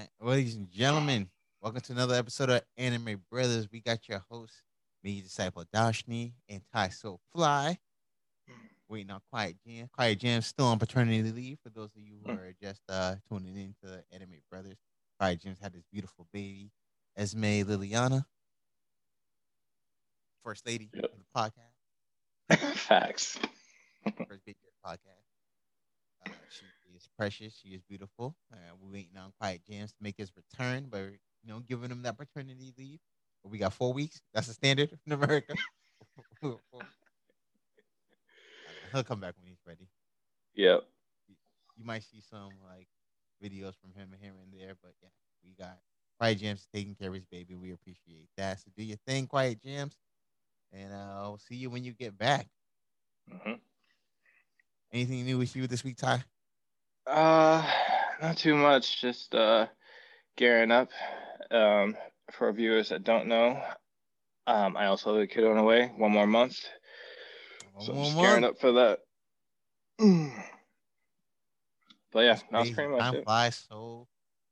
right, ladies and gentlemen, welcome to another episode of Anime Brothers. We got your host, me, Disciple Dashni, and Ty So Fly. Waiting on Quiet Jam. Quiet Jam still on paternity leave. For those of you who are just uh, tuning in to Anime Brothers, Quiet Jam's had this beautiful baby, Esme Liliana, first lady Yep. of the podcast. Facts. first baby of the podcast. Uh, she is precious. She is beautiful. Uh, we're waiting on Quiet Jams to make his return, but you know, giving him that paternity leave. But we got four weeks. That's the standard in America. He'll come back when he's ready. Yep. You might see some like videos from him here and there, but yeah, we got Quiet Jams taking care of his baby. We appreciate that. So do your thing, Quiet Jams, and uh, I'll see you when you get back. hmm Anything new with you this week, Ty? Uh, not too much. Just uh, gearing up. Um, for viewers that don't know, um, I also have a kid on the way. One more month, so I'm One just gearing up for that. But yeah, That's pretty much Time it. flies so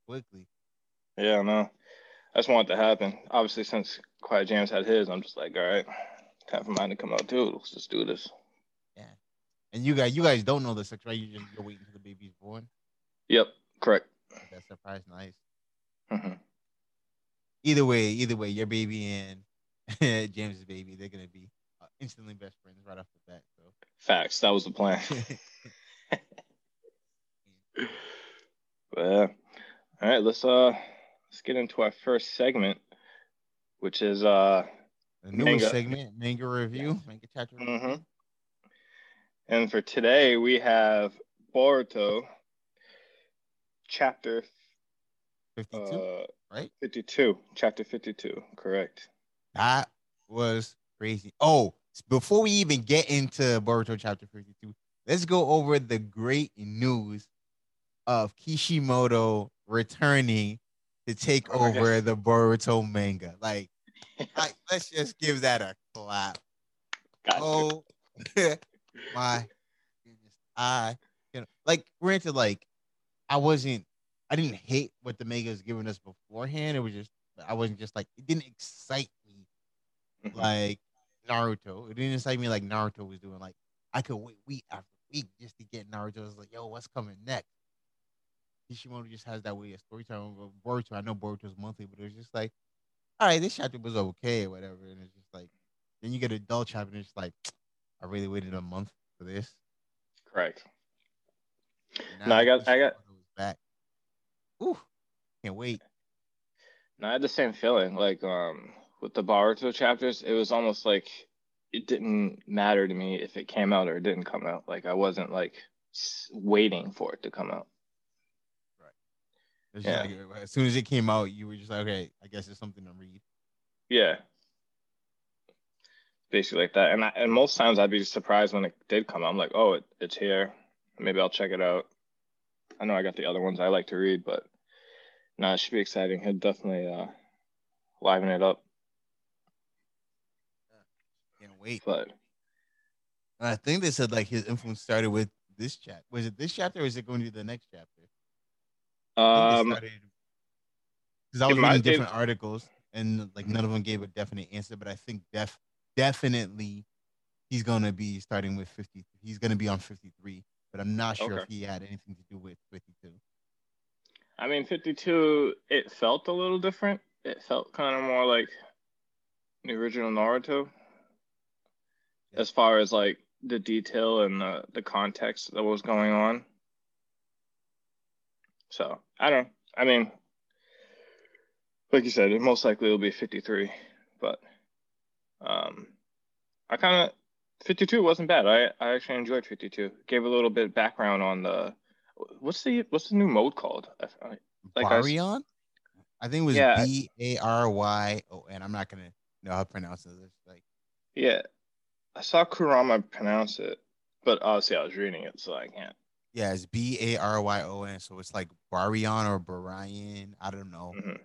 quickly. Yeah, no. I just want it to happen. Obviously, since Quiet James had his, I'm just like, all right, time for mine to come out too. Let's just do this. And you guys, you guys don't know the sex, right? You just you're waiting until the baby's born. Yep, correct. That surprise, nice. hmm Either way, either way, your baby and James's baby, they're gonna be uh, instantly best friends right off the bat. So Facts. That was the plan. But yeah. All right, let's uh let's get into our first segment, which is uh the newest Manga. segment, manga review, manga chapter. review. And for today we have Boruto chapter Fifty-two, uh right? 52, chapter 52, correct. That was crazy. Oh, before we even get into Boruto chapter 52, let's go over the great news of Kishimoto returning to take Oh, over yes. the Boruto manga. Like, I, let's just give that a clap. Oh my goodness. I you know like granted, like I wasn't I didn't hate what the manga was giving us beforehand. It was just I wasn't just like it didn't excite me Mhm. like Naruto. It didn't excite me like Naruto was doing. Like I could wait week after week just to get Naruto. I was like, yo, what's coming next? Kishimoto just has that way of storytelling. Boruto, I know Boruto's monthly, but it was just like, all right, this chapter was okay or whatever. And it's just like, then you get a adult chapter, and it's like, I really waited a month for this. correct. And No, I got- I got- back. Ooh, can't wait. No, I had the same feeling. Like um with the Boruto chapters, it was almost like it didn't matter to me if it came out or it didn't come out. Like I wasn't like waiting for it to come out. Right. Yeah. like, as soon as it came out, you were just like, okay, I guess it's something to read. Yeah. Basically like that. And I, and most times I'd be surprised when it did come. I'm like, oh, it, it's here. Maybe I'll check it out. I know I got the other ones I like to read, but no, it should be exciting. It'd definitely uh, liven it up. Can't wait. But And I think they said like his influence started with this chapter. Was it this chapter or is it going to be the next chapter? um, because I was reading different articles and like none of them gave a definite answer, but I think def definitely he's gonna be starting with fifty. He's gonna be on fifty three, but I'm not sure if he had anything to do with fifty two. I mean, 52, it felt a little different. It felt kind of more like the original Naruto Yeah. as far as like the detail and the, the context that was going on. So, I don't I mean, like you said, it most likely will be 53, but um, I kind of 52 wasn't bad. I, I actually enjoyed 52. Gave a little bit of background on the what's the what's the new mode called? I, I, Like I Baryon, I think it was Yeah. B A R Y O N. I'm not gonna know how to pronounce it. It's like Yeah, I saw Kurama pronounce it, but obviously I was reading it, so I can't. yeah, it's B A R Y O N. So it's like Baryon or Barayan. I don't know. Mhm.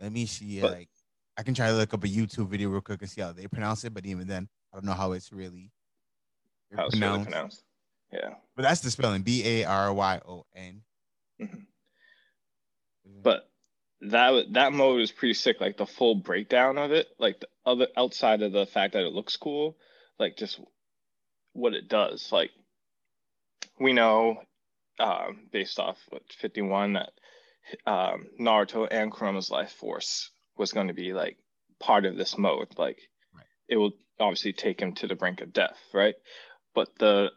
Let me see. But- like, I can try to look up a YouTube video real quick and see how they pronounce it. But even then, I don't know how it's really How it's really pronounced. pronounced. Yeah. But that's the spelling: B A R Y O N. Mhm. but that that mode is pretty sick. Like the full breakdown of it, like the other outside of the fact that it looks cool, like just what it does. Like we know, um, based off what 51, that um, Naruto and Kurama's life force was going to be like part of this mode. Like right. it will obviously take him to the brink of death, right? But the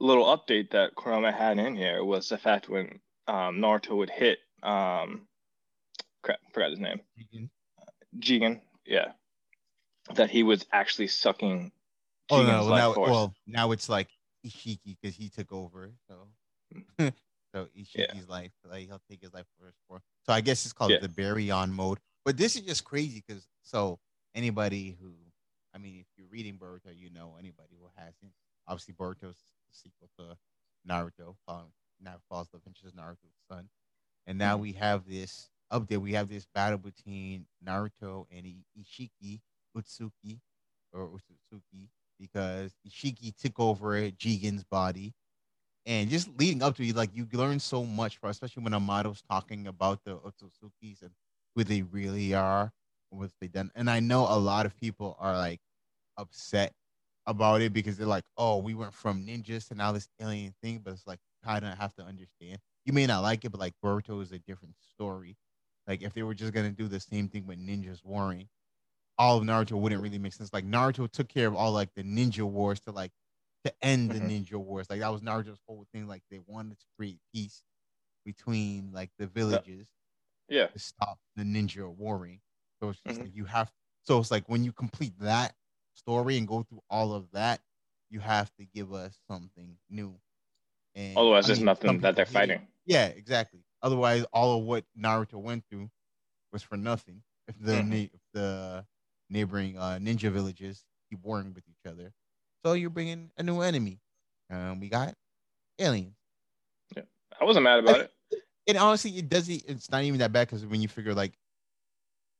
little update that Kurama had in here was the fact when um, Naruto would hit um, crap, forgot his name. Jigen. Jigen, yeah. That he was actually sucking. Oh no! Well now, well, now it's like Ishiki because he took over. So, hmm. so Ishiki's yeah. life, like he'll take his life first. For. So I guess it's called yeah. the Baryon mode. But this is just crazy because so anybody who, I mean, if you're reading Boruto, you know anybody who hasn't. Obviously, Boruto's sequel to Naruto, um, now follows the adventures of Naruto's son, and now mm-hmm. we have this update. We have this battle between Naruto and Ishiki Utsuki or Utsuki because Ishiki took over Jigen's body. And just leading up to it, like you learn so much, from, especially when Amado's talking about the Otsutsuki's and who they really are, what they done. And I know a lot of people are like upset about it because they're like, oh, we went from ninjas to now this alien thing, but it's like kind of have to understand. You may not like it, but like Boruto is a different story. Like if they were just gonna do the same thing with ninjas warring, all of Naruto wouldn't really make sense. Like Naruto took care of all like the ninja wars to like to end the mm-hmm. ninja wars. Like that was Naruto's whole thing. Like they wanted to create peace between like the villages. Yeah. To stop the ninja warring. So it's just mm-hmm. like you have so it's like when you complete that story and go through all of that, you have to give us something new. And otherwise, I there's nothing that they're fighting. Yeah, exactly. Otherwise, all of what Naruto went through was for nothing. If the mm-hmm. if the neighboring uh, ninja villages keep warring with each other, so you're bringing a new enemy. Um, we got aliens. Yeah, I wasn't mad about it. And honestly, it doesn't. It's not even that bad because when you figure like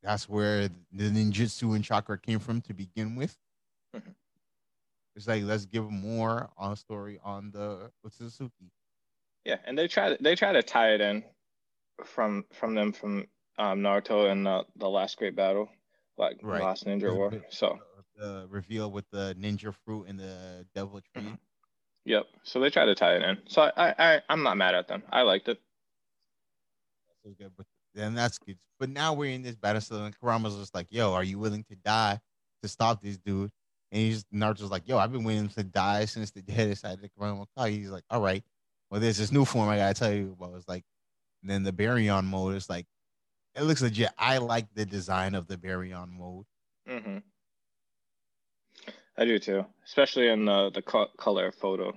that's where the ninjutsu and chakra came from to begin with. Mm-hmm. It's like let's give more on a story on the Otsutsuki. Yeah, and they try they try to tie it in from from them from um, Naruto and the, the last great battle, like right. last Ninja War. So the reveal with the ninja fruit and the devil tree. Mm-hmm. Yep. So they try to tie it in. So I, I I'm not mad at them. I liked it. Good, but then that's good. But now we're in this battle, so Kurama's just like, "Yo, are you willing to die to stop this dude?" And he's Naruto's like, "Yo, I've been willing to die since the dead decided to Kurama He's like, "All right, well, there's this new form I gotta tell you about." It's like, then the Baryon mode is like, it looks legit. I like the design of the Baryon mode. Mm-hmm. I do too, especially in the the co- color photo.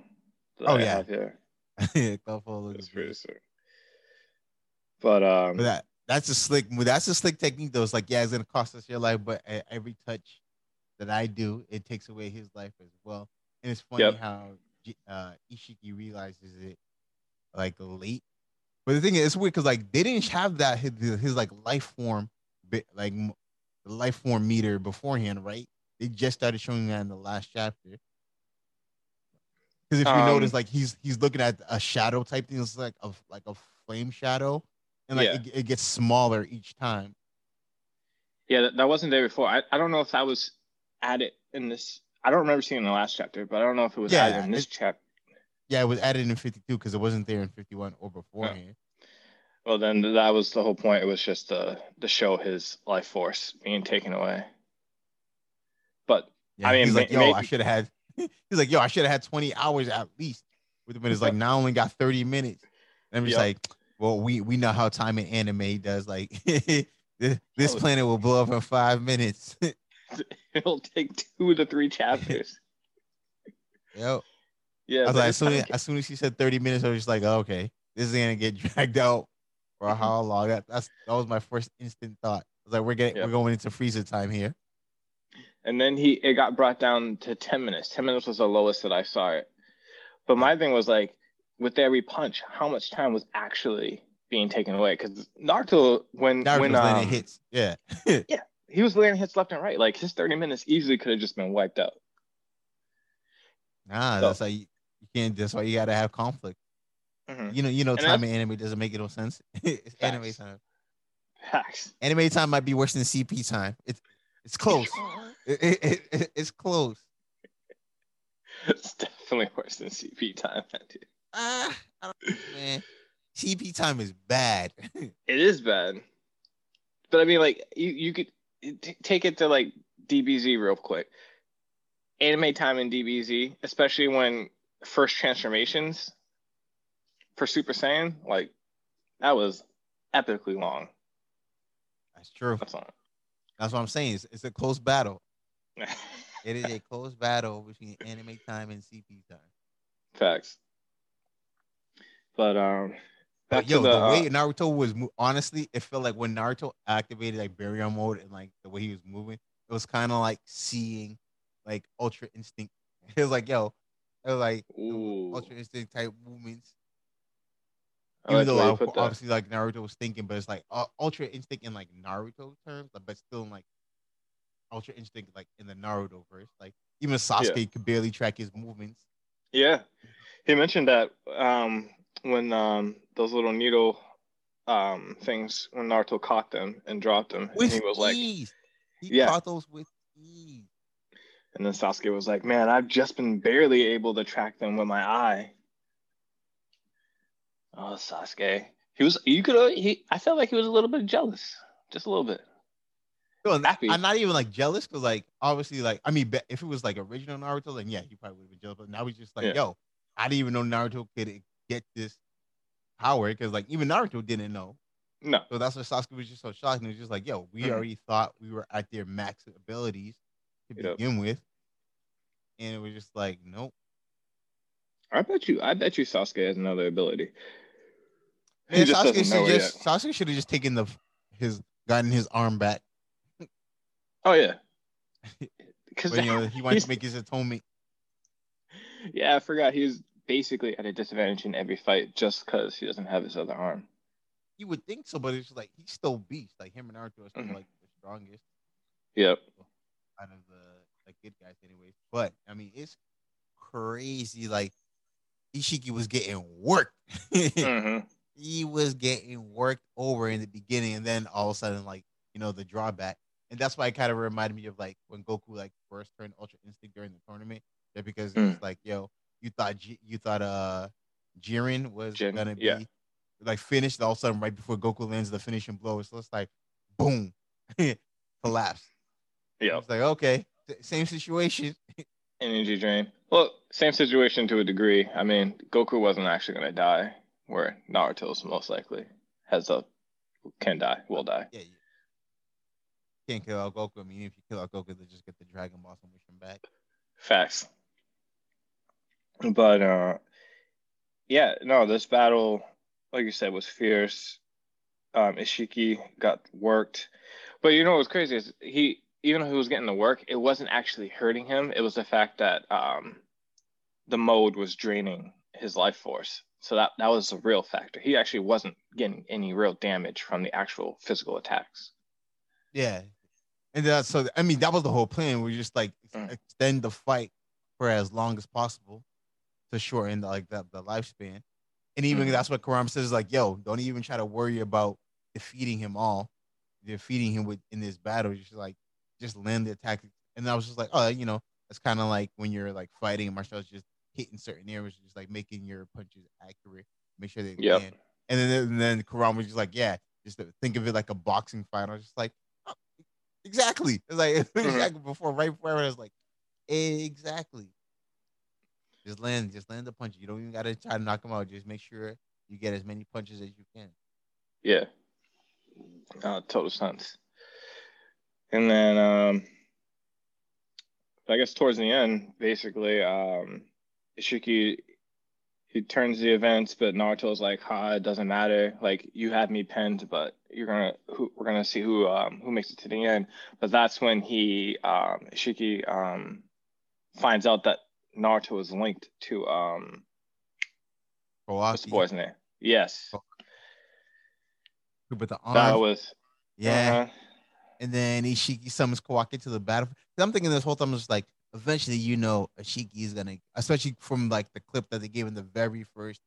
oh I yeah, here. yeah, color photo looks pretty sick. But um, but that that's a slick. That's a slick technique though. It's like yeah, it's gonna cost us your life, but every touch that I do, it takes away his life as well. And it's funny yep. how uh, Ishiki realizes it like late. But the thing is, it's weird because like they didn't have that his, his like life form, bit like the life form meter beforehand, right? They just started showing that in the last chapter. Because if you um, notice, like he's he's looking at a shadow type thing, it's like a like a flame shadow, and like yeah. it, it, gets smaller each time. Yeah, that, that wasn't there before. I, I don't know if that was added in this. I don't remember seeing the last chapter, but I don't know if it was yeah, added in this chapter. Yeah, it was added in 52 because it wasn't there in 51 or oh. beforehand. Well, then that was the whole point. It was just to, to show his life force being taken away. But yeah, I mean, he's like, yo, maybe... I should have had. He's like, yo, I should have had 20 hours at least. With the minutes, like now I only got 30 minutes. And I'm just yep. like, well, we we know how time in anime does. Like, this, this oh. planet will blow up in five minutes. It'll take two to three chapters. Yep. Yeah. I was like, as soon as, as soon as she said 30 minutes, I was just like, oh, okay, this is gonna get dragged out for mm-hmm. how long? That that's that was my first instant thought. I was like, we're getting yep. we're going into Frieza time here. And then he it got brought down to 10 minutes. 10 minutes was the lowest that I saw it. But my thing was like, with every punch, how much time was actually being taken away? Because Naruto, when Naruto when um, hits, yeah, yeah, he was landing hits left and right. Like his 30 minutes easily could have just been wiped out. Nah, so, that's how you, you can't. That's why you gotta have conflict. Mm-hmm. You know, you know, and time in anime doesn't make it no sense. it's anime time. Facts. Anime time might be worse than CP time. It's it's close. it, it, it, it's close. It's definitely worse than CP time, dude. Ah, I don't man. CP time is bad. It is bad. But I mean, like, you, you could t- take it to like DBZ real quick. Anime time in DBZ, especially when first transformations for Super Saiyan, like, that was epically long. That's true. That's. That's what I'm saying. It's, it's a close battle. It is a close battle between anime time and CP time. Facts. But um, yo, the, the, uh, way Naruto was mo- honestly, it felt like when Naruto activated like barrier mode and like the way he was moving, it was kind of like seeing like Ultra Instinct. It was like, yo, it was like ooh, Ultra Instinct type movements. I Even like though I, put that. obviously like Naruto was thinking, but it's like uh, Ultra Instinct in like Naruto terms, but still in like Ultra Instinct like in the Naruto verse. Like even Sasuke could barely track his movements. Yeah, he mentioned that um, when um, those little needle um, things when Naruto caught them and dropped them, and he was like. He Yeah. caught those with ease. and then Sasuke was like, "Man, I've just been barely able to track them with my eye." Oh, Sasuke, he was. You could. He. I felt like he was a little bit jealous, just a little bit. Yo, Happy. I'm not even like jealous because like obviously like I mean if it was like original Naruto then yeah he probably would have been jealous but now he's just like Yeah. yo I didn't even know Naruto could get this power because like even Naruto didn't know No. so that's why Sasuke was just so shocked and he was just like yo we Mhm. already thought we were at their max abilities to Yep. begin with and it was just like nope I bet you. I bet you Sasuke has another ability. Man, Sasuke should just. Sasuke should have just taken the his gotten his arm back Oh yeah. Because you know he wanted to make his atonement yeah, I forgot he was basically at a disadvantage in every fight just because he doesn't have his other arm. you would think so but it's like he's still beast like him and Naruto are still Mhm. like the strongest Yep. out of the like good guys anyways. But I mean it's crazy. Like Ishiki was getting worked. hmm he was getting worked over in the beginning, and then all of a sudden, like, you know, the drawback. And that's why it kind of reminded me of like when Goku like first turned Ultra Instinct during the tournament. That because Mm. it's like, yo, you thought you thought uh Jiren was Jin, gonna be yeah. like finished all of a sudden right before Goku lands the finishing blow. So it's like boom. collapse. Yeah, It's like okay, same situation. Energy drain. Well, same situation to a degree. I mean, Goku wasn't actually gonna die, where Naruto's most likely has a can die, will die. Yeah, you can't kill out Goku. I mean, if you kill out Goku, they just get the Dragon Ball and wish him back. Facts. But uh yeah, no, this battle, like you said, was fierce. Um Ishiki got worked. But you know what's crazy is he even though he was getting the work, it wasn't actually hurting him. It was the fact that um the mode was draining his life force. So that that was a real factor. He actually wasn't getting any real damage from the actual physical attacks. Yeah, and that so I mean that was the whole plan. We just like Mm. extend the fight for as long as possible to shorten like the, the lifespan. And even Mhm. that's what Kurama says like, yo, don't even try to worry about defeating him all, defeating him with in this battle. Just like just land the attack. And I was just like, oh, you know, it's kind of like when you're like fighting and martial arts, just hitting certain areas, just like making your punches accurate, make sure they Yep. land. And then and then Kurama was just like, yeah, just think of it like a boxing fight. I was just like, oh, exactly. It's like Mm-hmm. exactly before, right before I was like, exactly. Just land, just land the punch. You don't even gotta try to knock him out. Just make sure you get as many punches as you can. Yeah. Uh, total sense. And then um I guess towards the end, basically, um Ishiki he turns the events, but Naruto's like, ha, it doesn't matter. Like you had me pinned, but you're gonna who we're gonna see who um who makes it to the end. But that's when he um Ishiki um finds out that Naruto is linked to um what's the boy's name? Yes. but the That was yeah. uh-huh. And then Ishiki summons Kawaki to the battle. I'm thinking this whole time was like, eventually, you know, Ishiki is gonna, especially from like the clip that they gave in the very first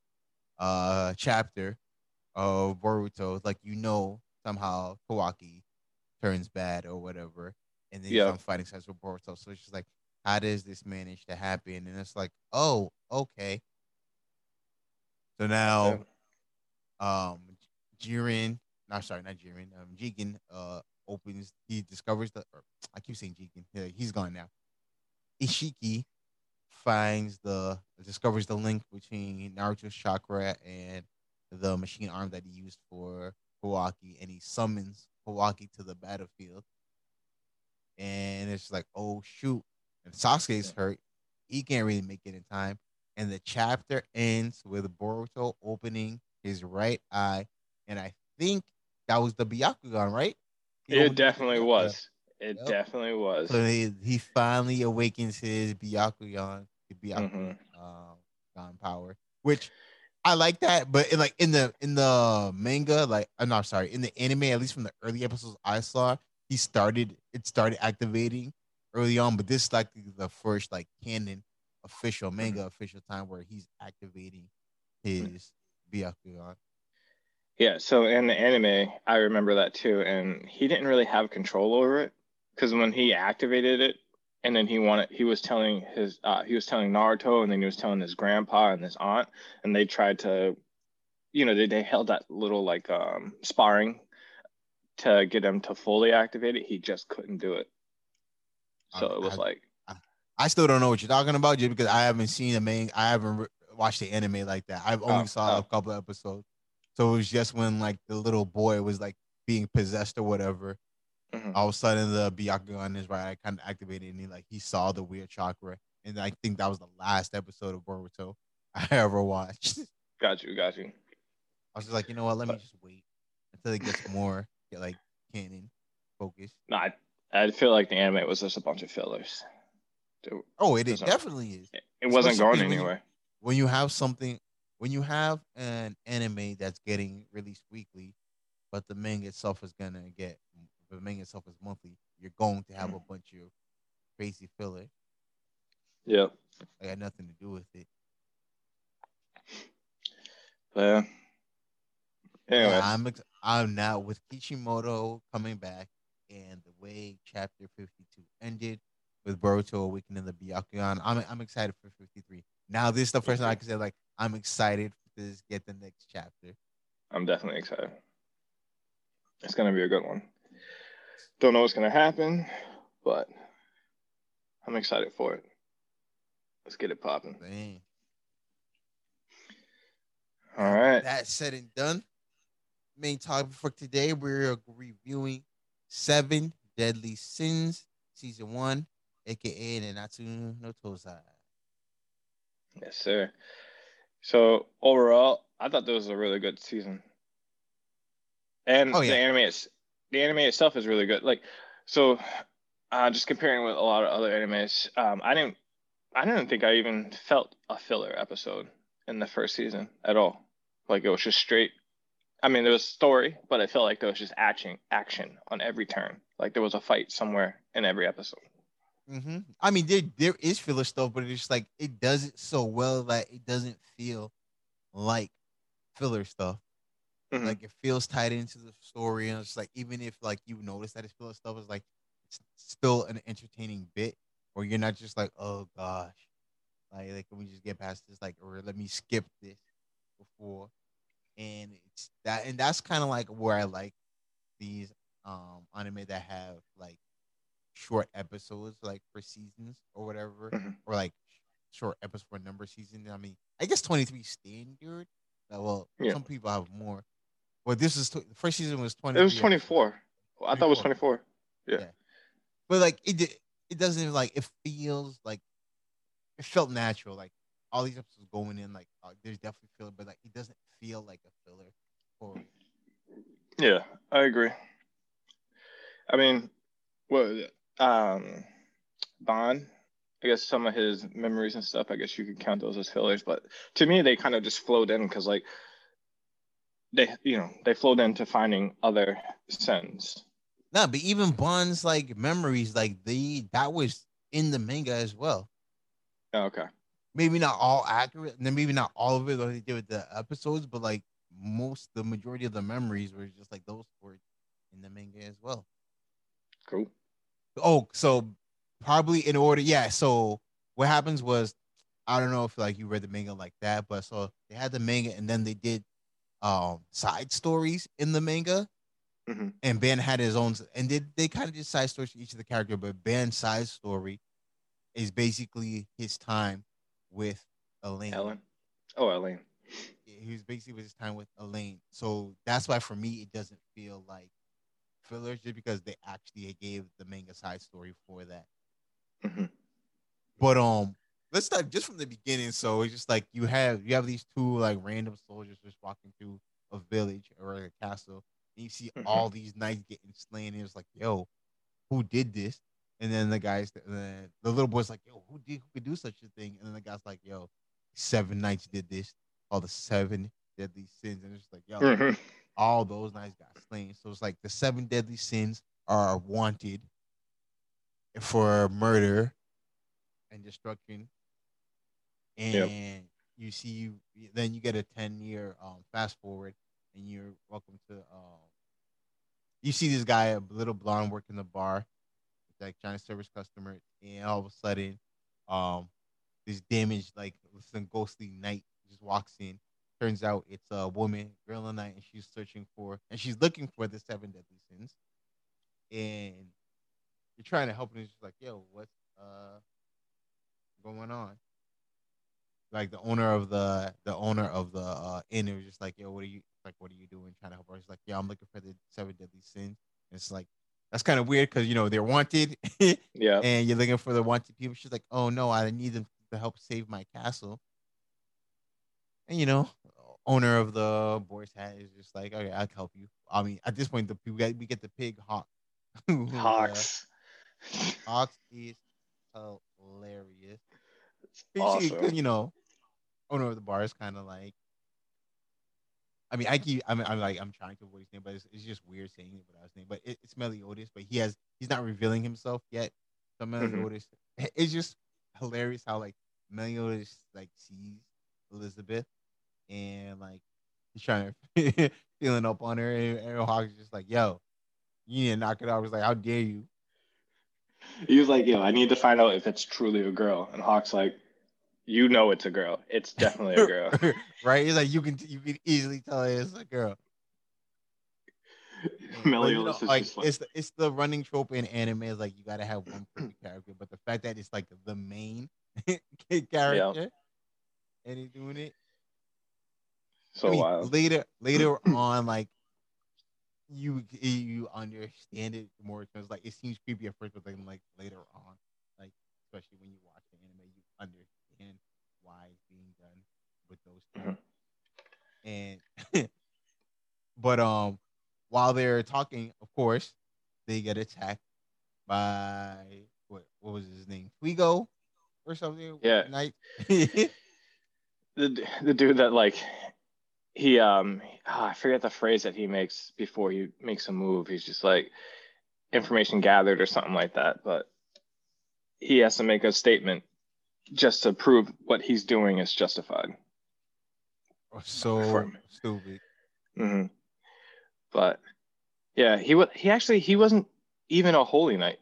uh chapter of Boruto. It's like you know somehow Kawaki turns bad or whatever, and then Yeah. he's on fighting sides with Boruto. So it's just like, how does this manage to happen? And it's like, oh, okay. So now, um, Jiren, no, sorry, not Jiren, um, Jigen, uh, opens. He discovers the. Or, I keep saying Jigen. Yeah, he's gone now. Ishiki finds the discovers the link between Naruto's chakra and the machine arm that he used for Kawaki, and he summons Kawaki to the battlefield. And it's like, oh shoot! And Sasuke's hurt. He can't really make it in time. And the chapter ends with Boruto opening his right eye, and I think that was the Byakugan, right? He It definitely was. It Yep. definitely was. So he, he finally awakens his Byakugan, the Byakugan Mhm. um, power, which I like that. But in, like in the in the manga, like I'm not sorry, in the anime, at least from the early episodes I saw, he started it started activating early on. But this is like the first like canon official manga official time where he's activating his Byakugan. Yeah, so in the anime, I remember that too, and he didn't really have control over it because when he activated it, and then he wanted, he was telling his, uh, he was telling Naruto, and then he was telling his grandpa and his aunt, and they tried to, you know, they they held that little like um sparring to get him to fully activate it. He just couldn't do it. So I- it was I- like, I still don't know what you're talking about, just because I haven't seen the main. I haven't re- watched the anime like that. I've only Oh, saw oh. a couple episodes, so it was just when like the little boy was like being possessed or whatever. Mhm. All of a sudden, the Byakugan is right. I kind of activated, and he like he saw the weird chakra, and I think that was the last episode of Boruto I ever watched. got you, got you. I was just like, you know what? Let me just wait until it gets more get, like canon focused. No, I, I feel like the anime was just a bunch of fillers. It, Oh, it, it definitely is. it wasn't going when you- anywhere. when you have something when you have an anime that's getting released weekly but the manga itself is gonna get the manga itself is monthly you're going to have a mm. bunch of crazy filler Yeah. I got nothing to do with it Yeah. Anyway, Yeah, i'm ex- i'm now with kishimoto coming back and the way chapter 52 ended with boruto awakening the byakugan i'm, I'm excited for 53 now this is the first time i can say like i'm excited to get the next chapter I'm definitely excited. It's gonna be a good one. Don't know what's gonna happen, but I'm excited for it. Let's get it popping. Dang. All right. That said and done. Main topic for today, we're reviewing Seven Deadly Sins, Season 1, aka Nanatsu no Taizai. Yes, sir. So overall, I thought this was a really good season. And Oh, yeah. the anime is the anime itself is really good. Like so uh just comparing with a lot of other animes, um I didn't I didn't think I even felt a filler episode in the first season at all. Like it was just straight I mean there was story, but I felt like there was just action action on every turn. Like there was a fight somewhere in every episode. Mm-hmm. I mean, there there is filler stuff, but it's just like it does it so well that it doesn't feel like filler stuff. Mhm. Like it feels tied into the story, and it's like even if like you notice that it's filler stuff, it's like it's still an entertaining bit, or you're not just like, oh gosh, like like can we just get past this? Like, or let me skip this before, and it's that, and that's kind of like where I like these um anime that have like short episodes like for seasons or whatever, Mhm. or like short episodes for a number of seasons. I mean, I guess 23 standard. Well, Yeah. some people have more. Well, this is tw- the first season was 20. It was 24. I thought it was 24. Yeah, But like it it doesn't like it feels like it felt natural. Like all these episodes going in, like uh, there's definitely filler, but like it doesn't feel like a filler. Or Yeah, I agree. I mean, what um Ban, I guess some of his memories and stuff, I guess you could count those as fillers, but to me they kind of just flowed in because like they you know, they flowed into finding other sins. no, but even Ban's like memories, like the that was in the manga as well. Oh, okay. Maybe not all accurate, and then maybe not all of it what they did with the episodes, but like most, the majority of the memories were just like those were in the manga as well. Cool. Oh, so probably in order, yeah. So what happens was, I don't know if like you read the manga like that, but so they had the manga and then they did um side stories in the manga. hmm And Ban had his own, and did they kind of did side stories for each of the character, but Ban's side story is basically his time with Elaine. Ellen. Oh, Elaine. He was basically with his time with Elaine. So that's why for me it doesn't feel like fillers, just because they actually gave the manga side story for that. hmm But um, let's start just from the beginning. So it's just like you have you have these two like random soldiers just walking through a village or a castle, and you see Mhm. all these knights getting slain. And it's like, yo, who did this? And then the guys, then the little boy's like, yo, who did who could do such a thing? And then the guy's like, yo, seven knights did this, all the seven deadly sins, and it's just like, yo, hmm all those knights got slain. So it's like the seven deadly sins are wanted for murder and destruction. And Yep. you see you then you get a 10 year um fast forward and you're welcome to um you see this guy, a little blonde working the bar, like trying to service customer, and all of a sudden, um this damaged like some ghostly knight just walks in Turns out it's a woman, girl the knight, and she's searching for and she's looking for the seven deadly sins. And you're trying to help and she's like, yo, what's uh going on? Like the owner of the the owner of the uh inn was just like, yo, what are you like what are you doing? Trying to help her. She's like, Yeah, I'm looking for the seven deadly sins. And it's like that's kind of weird because you know they're wanted Yeah. and you're looking for the wanted people. She's like, "Oh no, I need them to help save my castle." And you know, owner of the boy's hat is just like, "Okay, I'll help you." I mean, at this point, the we get, we get the pig hawk. uh, Hawks. Hawks is hilarious. It's awesome. you know, owner of the bar is kind of like. I mean, I keep. I'm, I'm like, I'm trying to avoid his name, but it's, it's just weird saying it without his name. But it, it's Meliodas, but he has. He's not revealing himself yet. So Meliodas, mm-hmm. it's just hilarious how like Meliodas like sees Elizabeth, and like he's trying to feeling up on her, and Arrow Hawk's just like, "Yo, you need to knock it off." He's like, "How dare you?" He was like, "Yo, I need to find out if it's truly a girl." And Hawk's like, "You know it's a girl. It's definitely a girl." right? He's like, "You can you can easily tell it's a girl." Meliodas you know, is like like, it's the, it's the running trope in anime is like you gotta have one character, but the fact that it's like the main character and he's doing it. so I mean, wild. later later on, like you you understand it more because like it seems creepy at first, but then like later on, like especially when you watch the anime, you understand why it's being done with those two. And but um while they're talking, of course, they get attacked by what what was his name? Twigo or something? Yeah. Night. The the dude that like he um ah, I forget the phrase that he makes before he makes a move. He's just like information gathered or something like that, but he has to make a statement just to prove what he's doing is justified. So stupid. hmm But yeah, he was he actually he wasn't even a holy knight.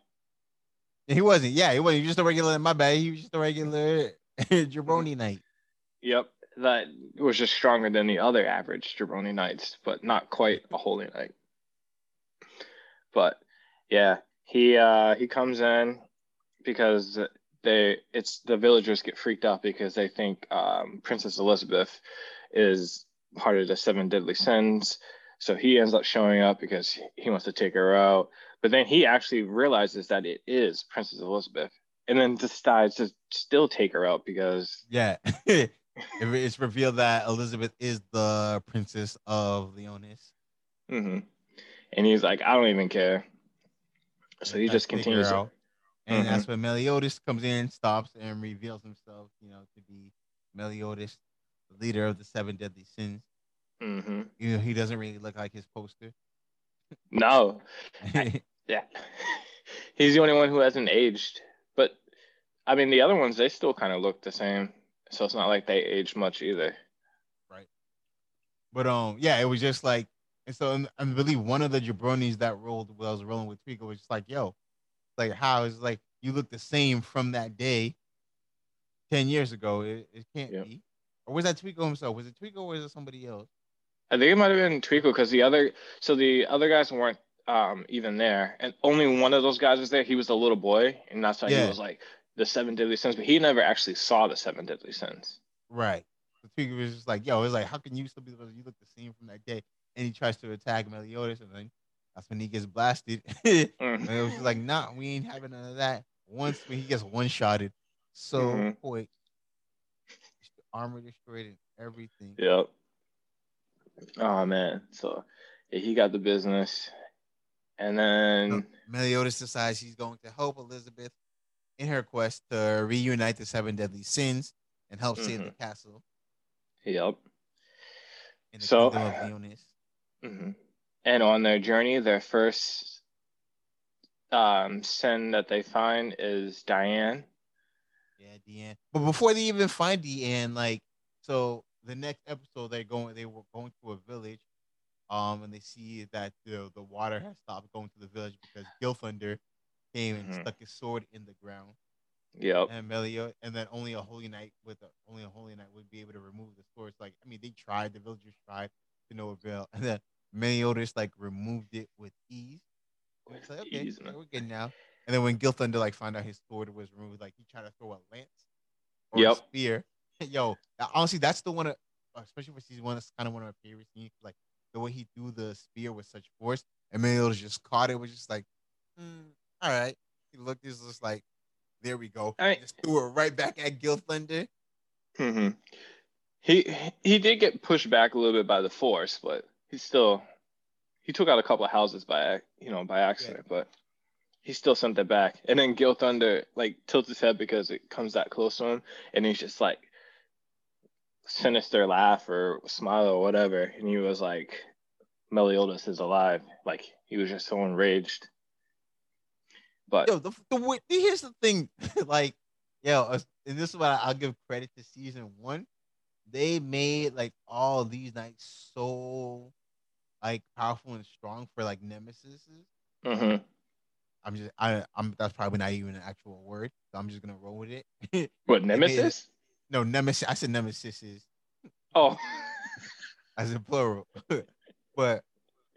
He wasn't. Yeah, he wasn't. He was just a regular. My bad. He was just a regular jabroni knight. Yep, that was just stronger than the other average jabroni knights, but not quite a holy knight. But yeah, he uh he comes in because they it's the villagers get freaked out because they think um, Princess Elizabeth is part of the seven deadly sins. So he ends up showing up because he wants to take her out. But then he actually realizes that it is Princess Elizabeth and then decides to still take her out because Yeah. It's revealed that Elizabeth is the princess of Liones. Mhm. And he's like, I don't even care. So he just to take her continues. out. And Mhm. that's when Meliodas comes in, stops, and reveals himself, you know, to be Meliodas, leader of the seven deadly sins. hmm You know, he doesn't really look like his poster. No, yeah, he's the only one who hasn't aged. But I mean, the other ones they still kind of look the same. So it's not like they aged much either. Right. But um, yeah, it was just like And so I believe one of the jabronis that rolled while I was rolling with Twigo was just like, yo, like how is like you look the same from that day 10 years ago. It, it can't Yep. be. Or was that Twigo himself? Was it Twigo or was it somebody else? I think it might have been Twigo because the other, so the other guys weren't um even there, and only one of those guys was there. He was a little boy, and that's why Yeah. he was like the seven deadly sins, but he never actually saw the seven deadly sins. Right. So Twigo was just like, yo, it's like, how can you still be the you look the same from that day? And he tries to attack Meliodas, and then that's when he gets blasted. and Mm. it was like, nah, we ain't having none of that. Once when he gets one shotted, so Mhm. quick, armor destroyed and everything. Yep. Oh man, so yeah, he got the business, and then Meliodas decides he's going to help Elizabeth in her quest to reunite the seven deadly sins and help save the Mhm. castle yep. in the So- kingdom of Liones. hmm And on their journey, their first um sin that they find is Diane. Yeah, Diane. But before they even find Diane, like, so the next episode they're going, they were going to a village, um, and they see that the the water has stopped going to the village because Gilthunder came and Mhm. stuck his sword in the ground, Yep. and Melio, and then only a holy knight with a, only a holy knight would be able to remove the sword. It's like, I mean, they tried, the villagers tried to no avail, and then Meliodas like removed it with ease. It's like, okay, Ease, we're good now. And then when Gilthunder like found out his sword was removed, like he tried to throw a lance or Yep. a spear. Yo, honestly, that's the one, of, especially for season one, that's kind of one of my favorite scenes. Like the way he threw the spear with such force, and Meliodas just caught it. Was just like, mm, all right. He looked, he's just like, there we go. I mean- just threw it right back at Gilthunder. hmm He he did get pushed back a little bit by the force, but he still he took out a couple of houses by you know by accident, but he still sent it back. And then Gilthunder like tilts his head because it comes that close to him, and he's just like sinister laugh or smile or whatever, and he was like, Meliodas is alive. Like he was just so enraged. But Yo, the, the here's the thing, like, yo, uh, and this is what I'll give credit to season one. They made like all these knights so like powerful and strong for like nemesis. mhm. I'm just I I'm that's probably not even an actual word, so I'm just gonna roll with it. what Nemesis? no, nemesis. I said nemesis is Oh, as in plural, but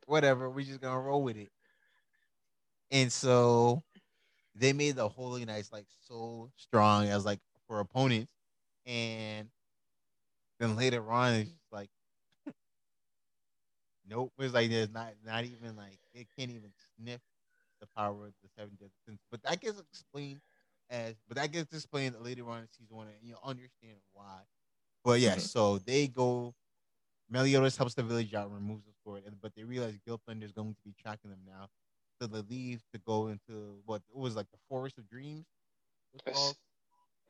whatever. we're just gonna roll with it. And so they made the holy knights like so strong as like for opponents, and then later on it's just like, nope. It's like there's not not even like it can't even sniff the power of the seven deadly sins. But that gets explained as, but that gets explained later on in season one, and you understand why. But yeah, Mhm. so they go. Meliodas helps the village out, removes the sword, and but they realize Gilthunder is going to be tracking them now. So they leave to go into what it was like the Forest of Dreams. it was called.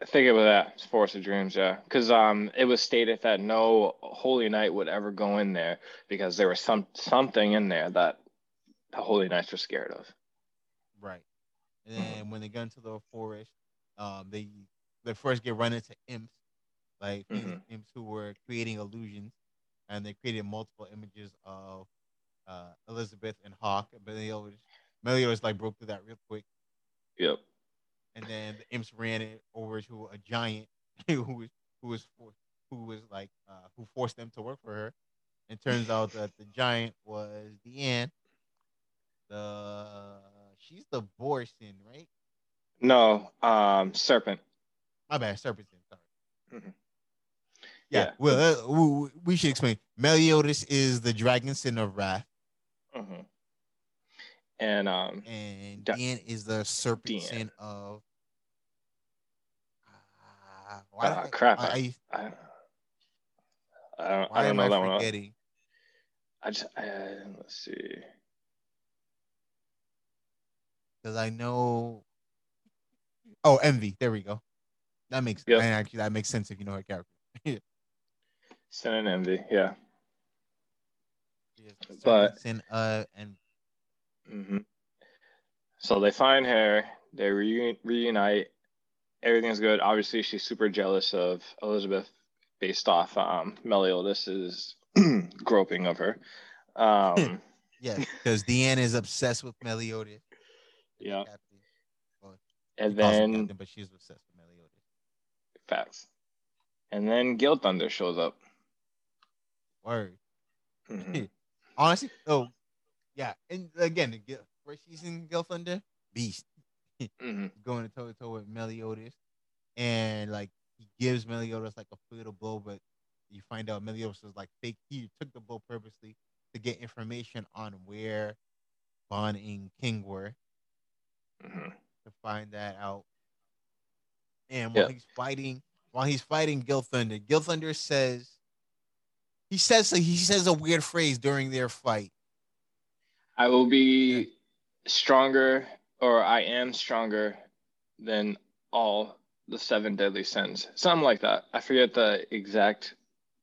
I think it was that it's Forest of Dreams, yeah, because um, it was stated that no Holy Knight would ever go in there because there was some something in there that the Holy Knights were scared of. Right. And then when they get into the forest, um, they they first get run into imps, like Mhm. imps who were creating illusions, and they created multiple images of uh, Elizabeth and Hawk. But they always Meliodas like broke through that real quick, Yep. and then the imps ran it over to a giant who was who was who was like uh, who forced them to work for her. And turns out that the giant was Diane. The she's the Borson, right? No, um, Serpent. My bad, Serpentin. Sorry. Mhm. Yeah, Yeah. well, uh, we, we should explain. Meliodas is the dragon sin of wrath, hmm And um, and Da- Dan is the serpent Diane. sin of. Uh, why Ah, I- crap, I, I, I don't, I don't, I don't am know that one. forgetting? I just I, let's see. Because I know. Oh, envy. There we go. That makes Yep. and actually that makes sense if you know her character. Sin and Envy, yeah. The But- sin of and hmm So they find her, they reu- reunite, everything's good. Obviously, she's super jealous of Elizabeth based off um, Meliodas's groping of her. Um, Yeah, because Diane is obsessed with Meliodas. Yeah. Well, and he calls him then Captain, but she's obsessed with Meliodas. facts, and then Gilthunder shows up. Word. Mhm. Honestly, oh, yeah. And again, the first season Gilthunder, beast. Mhm. going toe to toe with Meliodas, and like he gives Meliodas like a fatal blow, but you find out Meliodas was like fake. He took the blow purposely to get information on where Ban and King were Mhm. to find that out. And while Yeah. he's fighting, while he's fighting Gilthunder, Gil Thunder says he says he says a weird phrase during their fight. I will be stronger, or I am stronger than all the seven deadly sins. Something like that. I forget the exact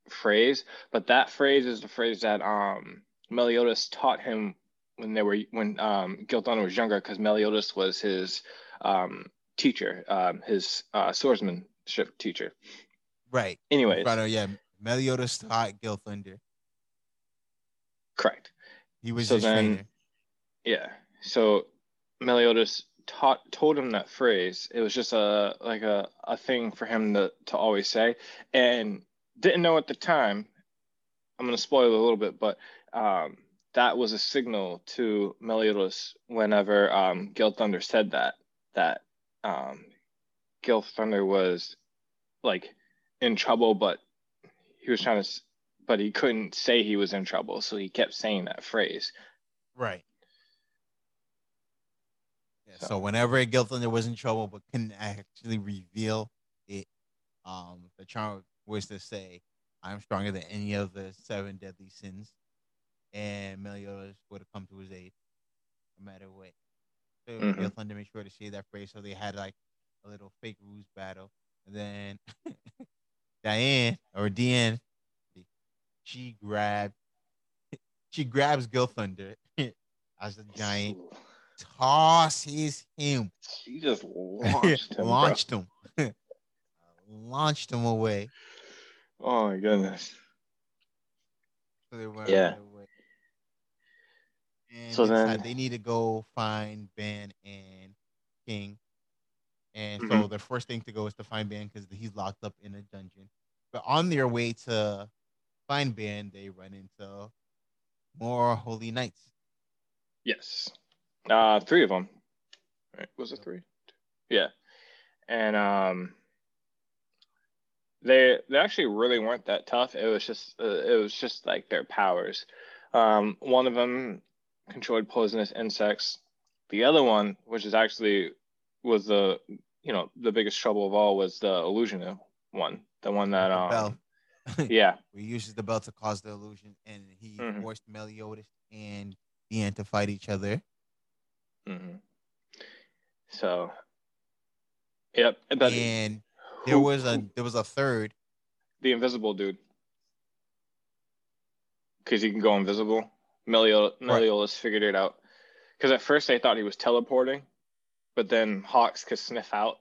phrase, but that phrase is the phrase that um Meliodas taught him when they were when um Gilthunder was younger, because Meliodas was his um teacher, um his uh swordsmanship teacher. Right. Anyways, Right. Oh Yeah. Meliodas taught Gilthunder. correct. He was So his then- trainer. Yeah. So Meliodas taught told him that phrase. It was just a like a, a thing for him to, to always say. And didn't know at the time. I'm gonna spoil a little bit, but um, that was a signal to Meliodas whenever um, Gilthunder said that that um, Gilthunder was like in trouble, but he was trying to, but he couldn't say he was in trouble, so he kept saying that phrase. Right. Yeah, so. So- whenever Gilthunder was in trouble but couldn't actually reveal it, um, the charm was to say, "I'm stronger than any of the seven deadly sins," and Meliodas would have come to his aid, no matter what. So Mhm. Gilthunder made sure to say that phrase, so they had like a little fake ruse battle, and then Diane or Deanne, she grabbed, she grabs Gilthunder as a giant tosses him, She just launched him. bro. launched him, launched him away. Oh my goodness. So they went Yeah. And So they then- they need to go find Ban and King. And so Mhm. the first thing to go is to find Ban because he's locked up in a dungeon. But on their way to find Ban, they run into more holy knights. Yes. Uh, three of them. Right? Was it three? Yeah. And um, they they actually really weren't that tough. It was just uh, it was just like their powers. Um, one of them controlled poisonous insects. The other one, which is actually was the you know the biggest trouble of all, was the illusion one. The one that um bell. yeah He uses the bell to cause the illusion, and he Mhm. forced Meliodas and Deanne to fight each other. Mm-hmm. So, yep. But and there who- was a there was a third. the invisible dude, because he can go invisible. Melio- Meliodas figured it out. Because at first they thought he was teleporting, but then Hawks could sniff out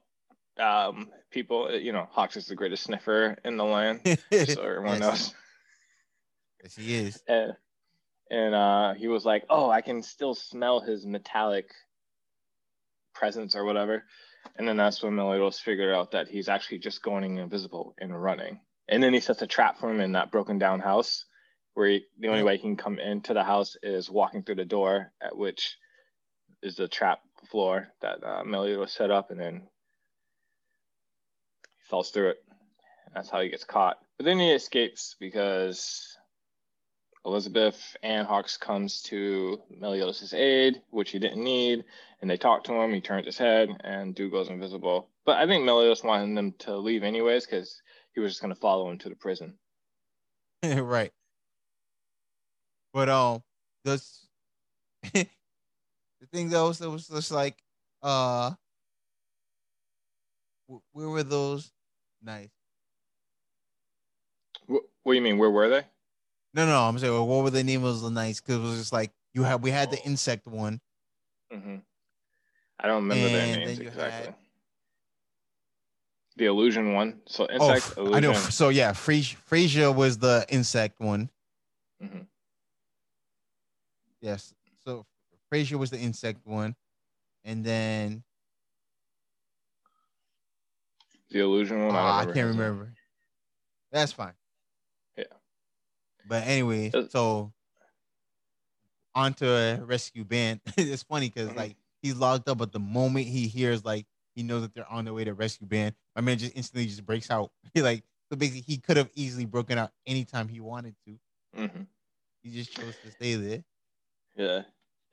um, people. You know, Hawks is the greatest sniffer in the land, so everyone Yes. knows. Yes, he is. And, and uh, he was like, "Oh, I can still smell his metallic presence or whatever." And then that's when Meliodas figured out that he's actually just going invisible and running. And then he sets a trap for him in that broken down house, where he, the only way he can come into the house is walking through the door, at which is the trap floor that uh, Meliodas set up, and then he falls through it. That's how he gets caught. But then he escapes because Elizabeth and Hawks comes to Meliodas' aid, which he didn't need, and they talk to him. He turns his head, and dude goes invisible. But I think Meliodas wanted them to leave anyways because he was just going to follow him to the prison. right. But um, this the thing though, so it was just like, uh, where were those? Nice. What, what do you mean? Where were they? No, no, I'm saying, what were the name of the nights? Because it was just like you had, we had the insect one. hmm I don't remember their names exactly. had- The illusion one. So Oh, insect f- illusion. I know. So yeah, Frasier was the insect one. Mhm. Yes. So Frasier was the insect one, and then The illusion one. oh, I, don't can't his remember. That's fine. Yeah. But anyway, Uh, so onto a rescue Ban. it's funny because Mhm. like he's locked up, but the moment he hears like he knows that they're on their way to rescue Ban, my man just instantly just breaks out. He like so basically he could have easily broken out anytime he wanted to. Mhm. He just chose to stay there. Yeah.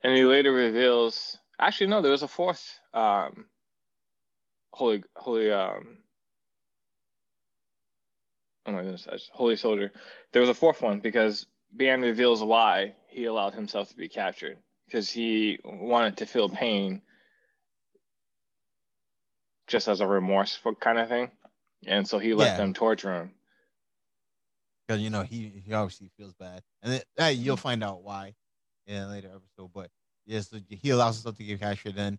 And he later reveals actually no, there was a fourth um holy holy um oh my goodness, just- holy soldier. There was a fourth one because Ban reveals why he allowed himself to be captured. Because he wanted to feel pain just as a remorseful kind of thing. And so he let Yeah. them torture him. because you know he he obviously feels bad, and then, uh, you'll find out why in a later episode. But yes, so he allows himself to get captured. Then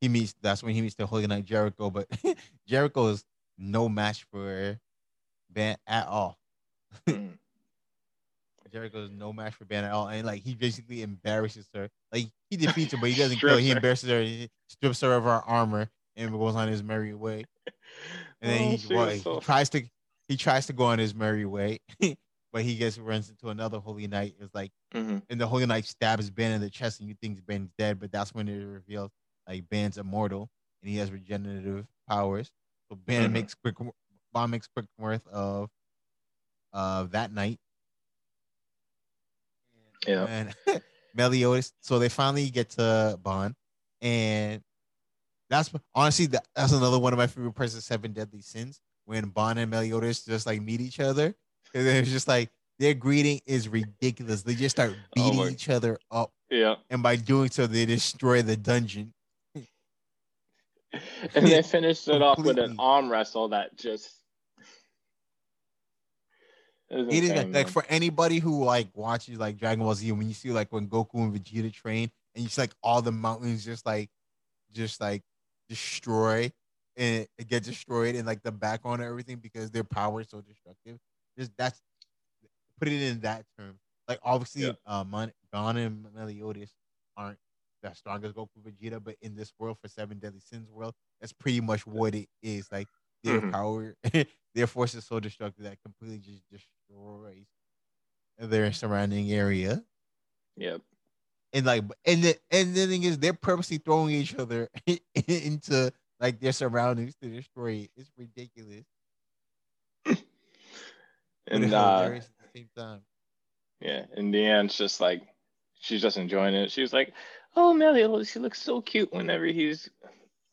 he meets. That's when he meets the Holy Knight Jericho. But Jericho is no match for Ban at all. Mhm. Jericho is no match for Ban at all, and like he basically embarrasses her. Like he defeats her, but he doesn't kill. her. He embarrasses her. He strips her of her armor and goes on his merry way. And then Oh, he, well, he tries to he tries to go on his merry way, but he gets runs into another holy knight. It's like Mhm. and the holy knight stabs Ban in the chest, and you think Ban's dead, but that's when it reveals like Ban's immortal and he has regenerative powers. So Ban Mhm. makes quick Ban makes quick worth of of that night. Yeah. And Meliodas. So they finally get to Ban, and that's honestly that, that's another one of my favorite parts of Seven Deadly Sins when Ban and Meliodas just like meet each other, and it's just like their greeting is ridiculous. They just start Oh beating my- each other up, Yeah. and by doing so, they destroy the dungeon. and they finished it off with an arm wrestle that just it is It is insane, like, like for anybody who like watches like Dragon Ball Z, when you see like when Goku and Vegeta train, and you see like all the mountains just like, just like destroy and get destroyed and like the background and everything because their power is so destructive. Just that's put it in that term. Like obviously, Yeah. uh, Mon- Gon and Meliodas aren't the strongest Goku Vegeta, but in this world for Seven Deadly Sins world, that's pretty much what it is. Like their Mhm. power, their force is so destructive that completely just destroys their surrounding area. Yep. And like, and the and the thing is, they're purposely throwing each other into like their surroundings to destroy it. It's ridiculous, And uh at the same time. yeah, and end, just like she's just enjoying it. She was like, "Oh, Meliodas, she looks so cute whenever he's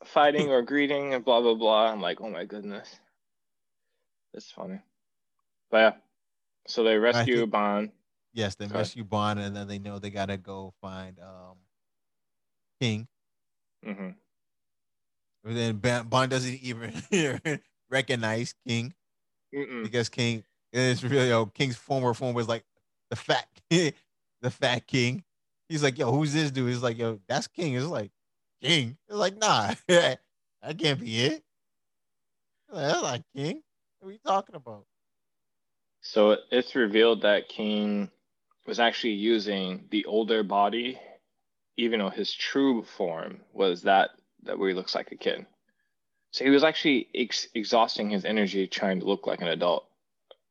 fighting or greeting and blah blah blah." I'm like, "Oh my goodness, that's funny." But yeah, so they rescue think- Ban. Yes, they ahead. rescue Ban, and then they know they gotta go find um King. Mm-hmm. And then Ban doesn't even recognize King Mm-mm. because King is really yo King's former form was like the fat the fat King. He's like, yo, who's this dude? He's like, yo, that's King. It's like King. It's like, nah, that can't be it. That's like King. What are you talking about? So it's revealed that King was actually using the older body, even though his true form was that that where he looks like a kid. So he was actually ex- exhausting his energy trying to look like an adult,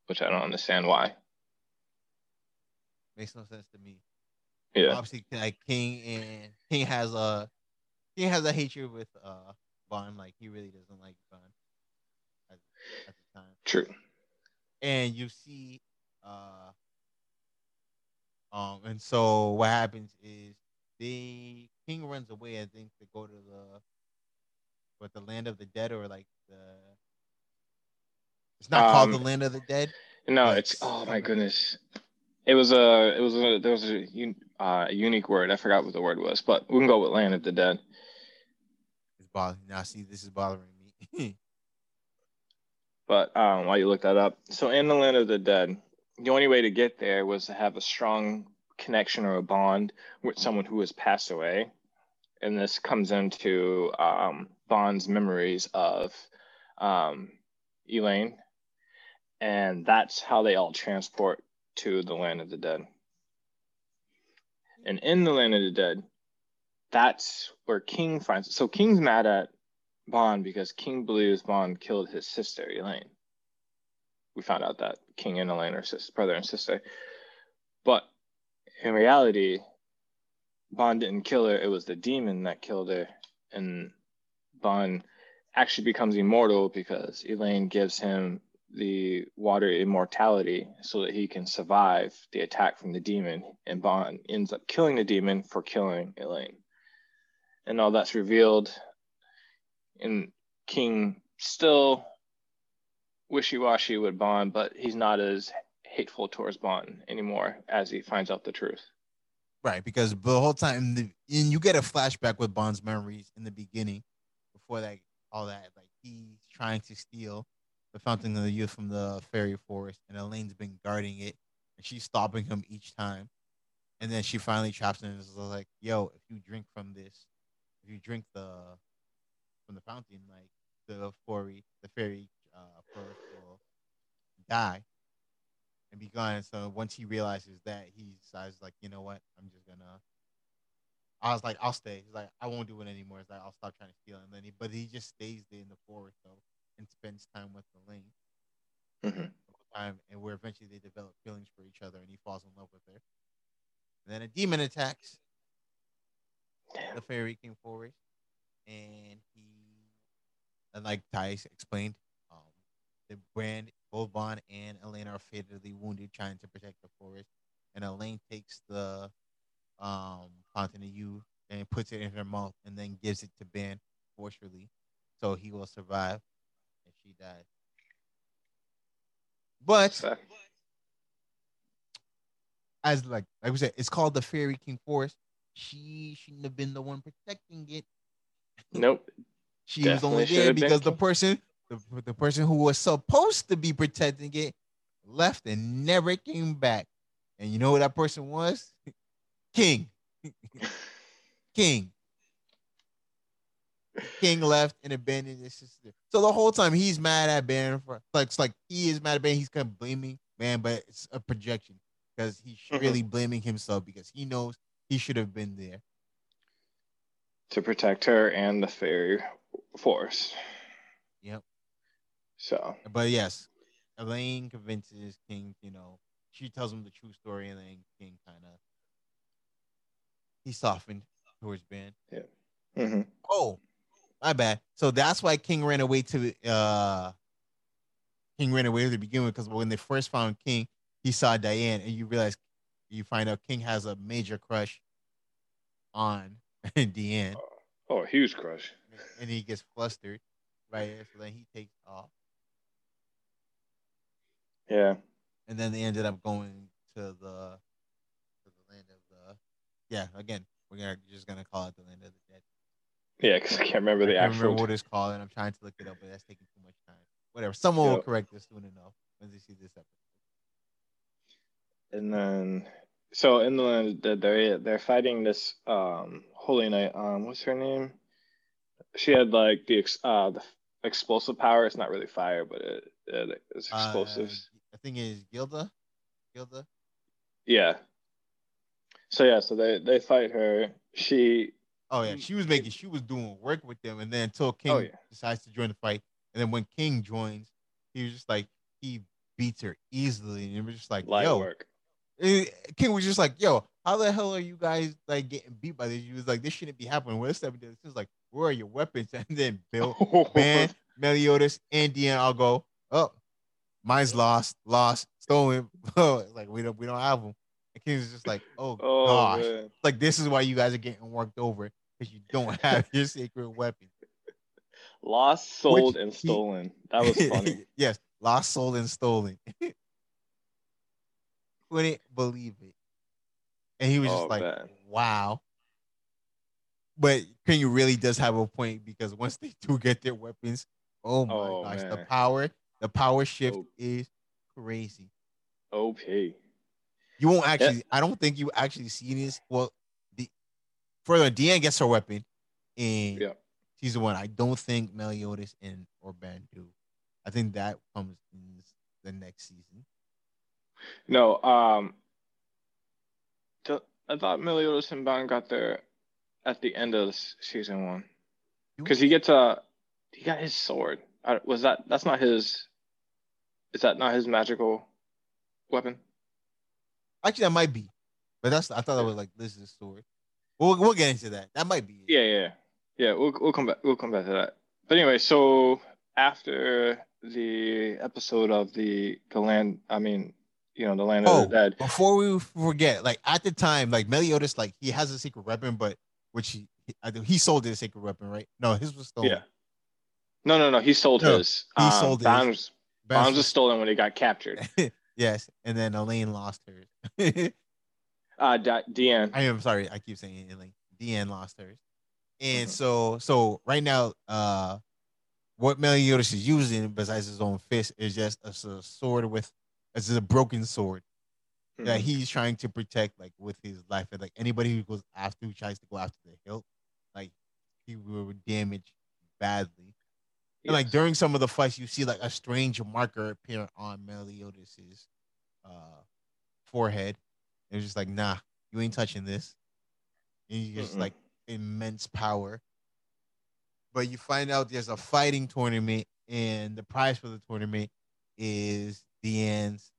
which I don't understand why. Makes no sense to me. Yeah, Obviously, like King and King has a King has a hatred with uh Ban. Like he really doesn't like Ban at, at the time. true. and you see uh um and so what happens is the king runs away i think to go to the what the land of the dead or like the it's not called Um, the land of the dead No, it's oh my goodness. It was a it was a there was a un, uh, unique word. I forgot what the word was, but we can go with Land of the Dead. it's bothering now see this is bothering me But um, while you look that up, so in the land of the dead, the only way to get there was to have a strong connection or a bond with someone who has passed away, and this comes into um, Ban's memories of um, Elaine, and that's how they all transport to the land of the dead. And in the land of the dead, that's where King finds. So King's mad at Ban because King believes Ban killed his sister Elaine. We found out that King and Elaine are sister, brother and sister, but in reality, Ban didn't kill her. It was the demon that killed her, and Ban actually becomes immortal because Elaine gives him the water immortality so that he can survive the attack from the demon and Ban ends up killing the demon for killing Elaine. And all that's revealed and King still wishy-washy with Ban, but he's not as hateful towards Ban anymore as he finds out the truth. Right, because the whole time, the, and you get a flashback with Ban's memories in the beginning, before that, all that, like he's trying to steal the Fountain of the Youth from the fairy forest, and Elaine's been guarding it, and she's stopping him each time. And then she finally traps him and is like, "Yo, if you drink from this, if you drink the from the fountain, like the fairy, the fairy uh, forest will die and be gone." So once he realizes that, he decides like, "You know what? I'm just gonna." I was like, "I'll stay." He's like, "I won't do it anymore." He's like, "I'll stop trying to steal." And then he, but he just stays there in the forest though and spends time with Elaine. Mm-hmm. Time and where eventually they develop feelings for each other, and he falls in love with her. And then a demon attacks. The fairy came forward, and he, and like Thais explained, um, the brand both Ban and Elaine are fatally wounded trying to protect the forest, and Elaine takes the um fountain of youth and puts it in her mouth, and then gives it to Ban forcefully, so he will survive she died. But as like like we said, it's called the Fairy King Forest. She shouldn't have been the one protecting it. nope. She was only there because the person, the, the person who was supposed to be protecting it, left and never came back. And you know who that person was? King. King. King left and abandoned his sister. So the whole time he's mad at Ban for like it's like he is mad at Ban. He's kind of blaming man, but it's a projection because he's Mhm. really blaming himself because he knows he should have been there. to protect her and the fairy force. Yep. So But yes, Elaine convinces King. You know, she tells him the true story, and then King kind of he softened towards Ban. mhm. Oh, my bad. So that's why King ran away to uh King ran away to the beginning because when they first found King, he saw Diane, and you realize you find out King has a major crush on Diane, oh, a huge crush. and he gets flustered, right? So then he takes off, Yeah. and then they ended up going to the to the land of the yeah. Again, we're gonna just gonna call it the land of the dead. Yeah, because I can't remember the I can't actual. remember what it's called, and I'm trying to look it up, but that's taking too much time. Whatever. Someone will correct this soon enough when they see this episode. and then, so in the they're they're fighting this um holy knight. Um, what's her name? She had like the ex- uh the explosive power. It's not really fire, but it, it it's explosives. Uh, I think it is Gilda. Gilda. Yeah. So yeah, so they they fight her. She Oh yeah, she was making, she was doing work with them, and then until King Oh, yeah. decides to join the fight, and then when King joins, he was just like he beats her easily, and it was just like, light yo, work. Eh, King was just like, yo, how the hell are you guys like getting beat by this? He was like, this shouldn't be happening. What's up? This is like, where are your weapons? And then Bill, man, Meliodas, and Deanne all go, oh, mine's lost, lost, stolen. like we don't, we don't have them. And King's just like, oh, oh gosh, man. like this is why you guys are getting worked over because you don't have your sacred weapon. Lost, sold, Which and stolen. That was funny. yes, lost, sold, and stolen. Couldn't believe it. And he was Oh, just like, man. wow. But King really does have a point because once they do get their weapons, oh my Oh, gosh, the power, the power shift Oh. is crazy. OP. You won't actually, I don't think you actually see this. Well, the further Deanne gets her weapon in Yeah. she's the one. I don't think Meliodas and Orban do. I think that comes in the next season. No, um, I thought Meliodas and Ban got there at the end of season one because he gets a he got his sword. was that that's not his? Is that not his magical weapon? Actually, that might be, but that's I thought that was like this is sword. We'll we'll get into that. That might be. It. Yeah, yeah, yeah. We'll we'll come back. We'll come back to that. But anyway, so after the episode of the the land, I mean, you know, the land oh, of the dead. Before we forget, like at the time, like Meliodas, like he has a secret weapon, but which he he sold his secret weapon, right? No, his was stolen. Yeah. No, no, no. He sold no, his. He um, sold Ban's, his. Ban's was stolen when he got captured. yes, and then Elaine lost hers. uh, Deanne. I am sorry. I keep saying Elaine. Deanne lost hers, and mm-hmm. so so right now, uh, what Meliodas is using besides his own fist is just a, a sword with it's a broken sword mm-hmm. that he's trying to protect like with his life and like anybody who goes after who tries to go after the hilt like he will damage badly. And like during some of the fights you see like a strange marker appear on Meliodas's uh forehead and it's just like nah you ain't touching this and he's just Mm-mm. like immense power but you find out there's a fighting tournament, and the prize for the tournament is Deanne's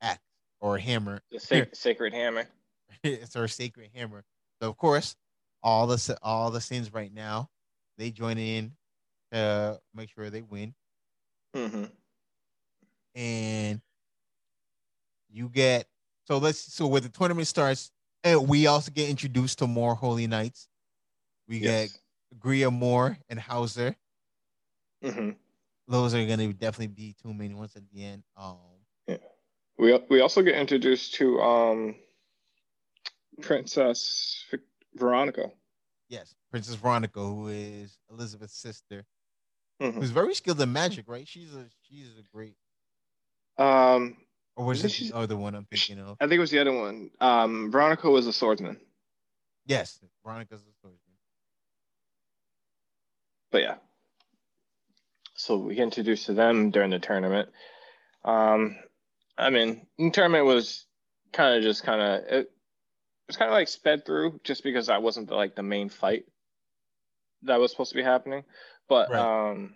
axe or hammer. The sac- sacred hammer. it's her sacred hammer. So of course, all the all the sins right now, they join in to make sure they win. Mm-hmm. And you get so let's so when the tournament starts, and we also get introduced to more holy knights. We yes. get Griamore and Howzer. Mm-hmm. Those are going to definitely be two main ones at the end. Um, yeah. We we also get introduced to um, Princess Veronica. Yes, Princess Veronica, who is Elizabeth's sister, mm-hmm. who's very skilled in magic. Right? She's a she's a great. Um. Or was it the other one I'm thinking of? I think it was the other one. Um, Veronica was a swordsman. Yes, Veronica's a swordsman but yeah. So we get introduced to them during the tournament. Um, I mean, the tournament was kind of just kind of it, was kind of like sped through just because that wasn't the, like the main fight that was supposed to be happening. But right. um,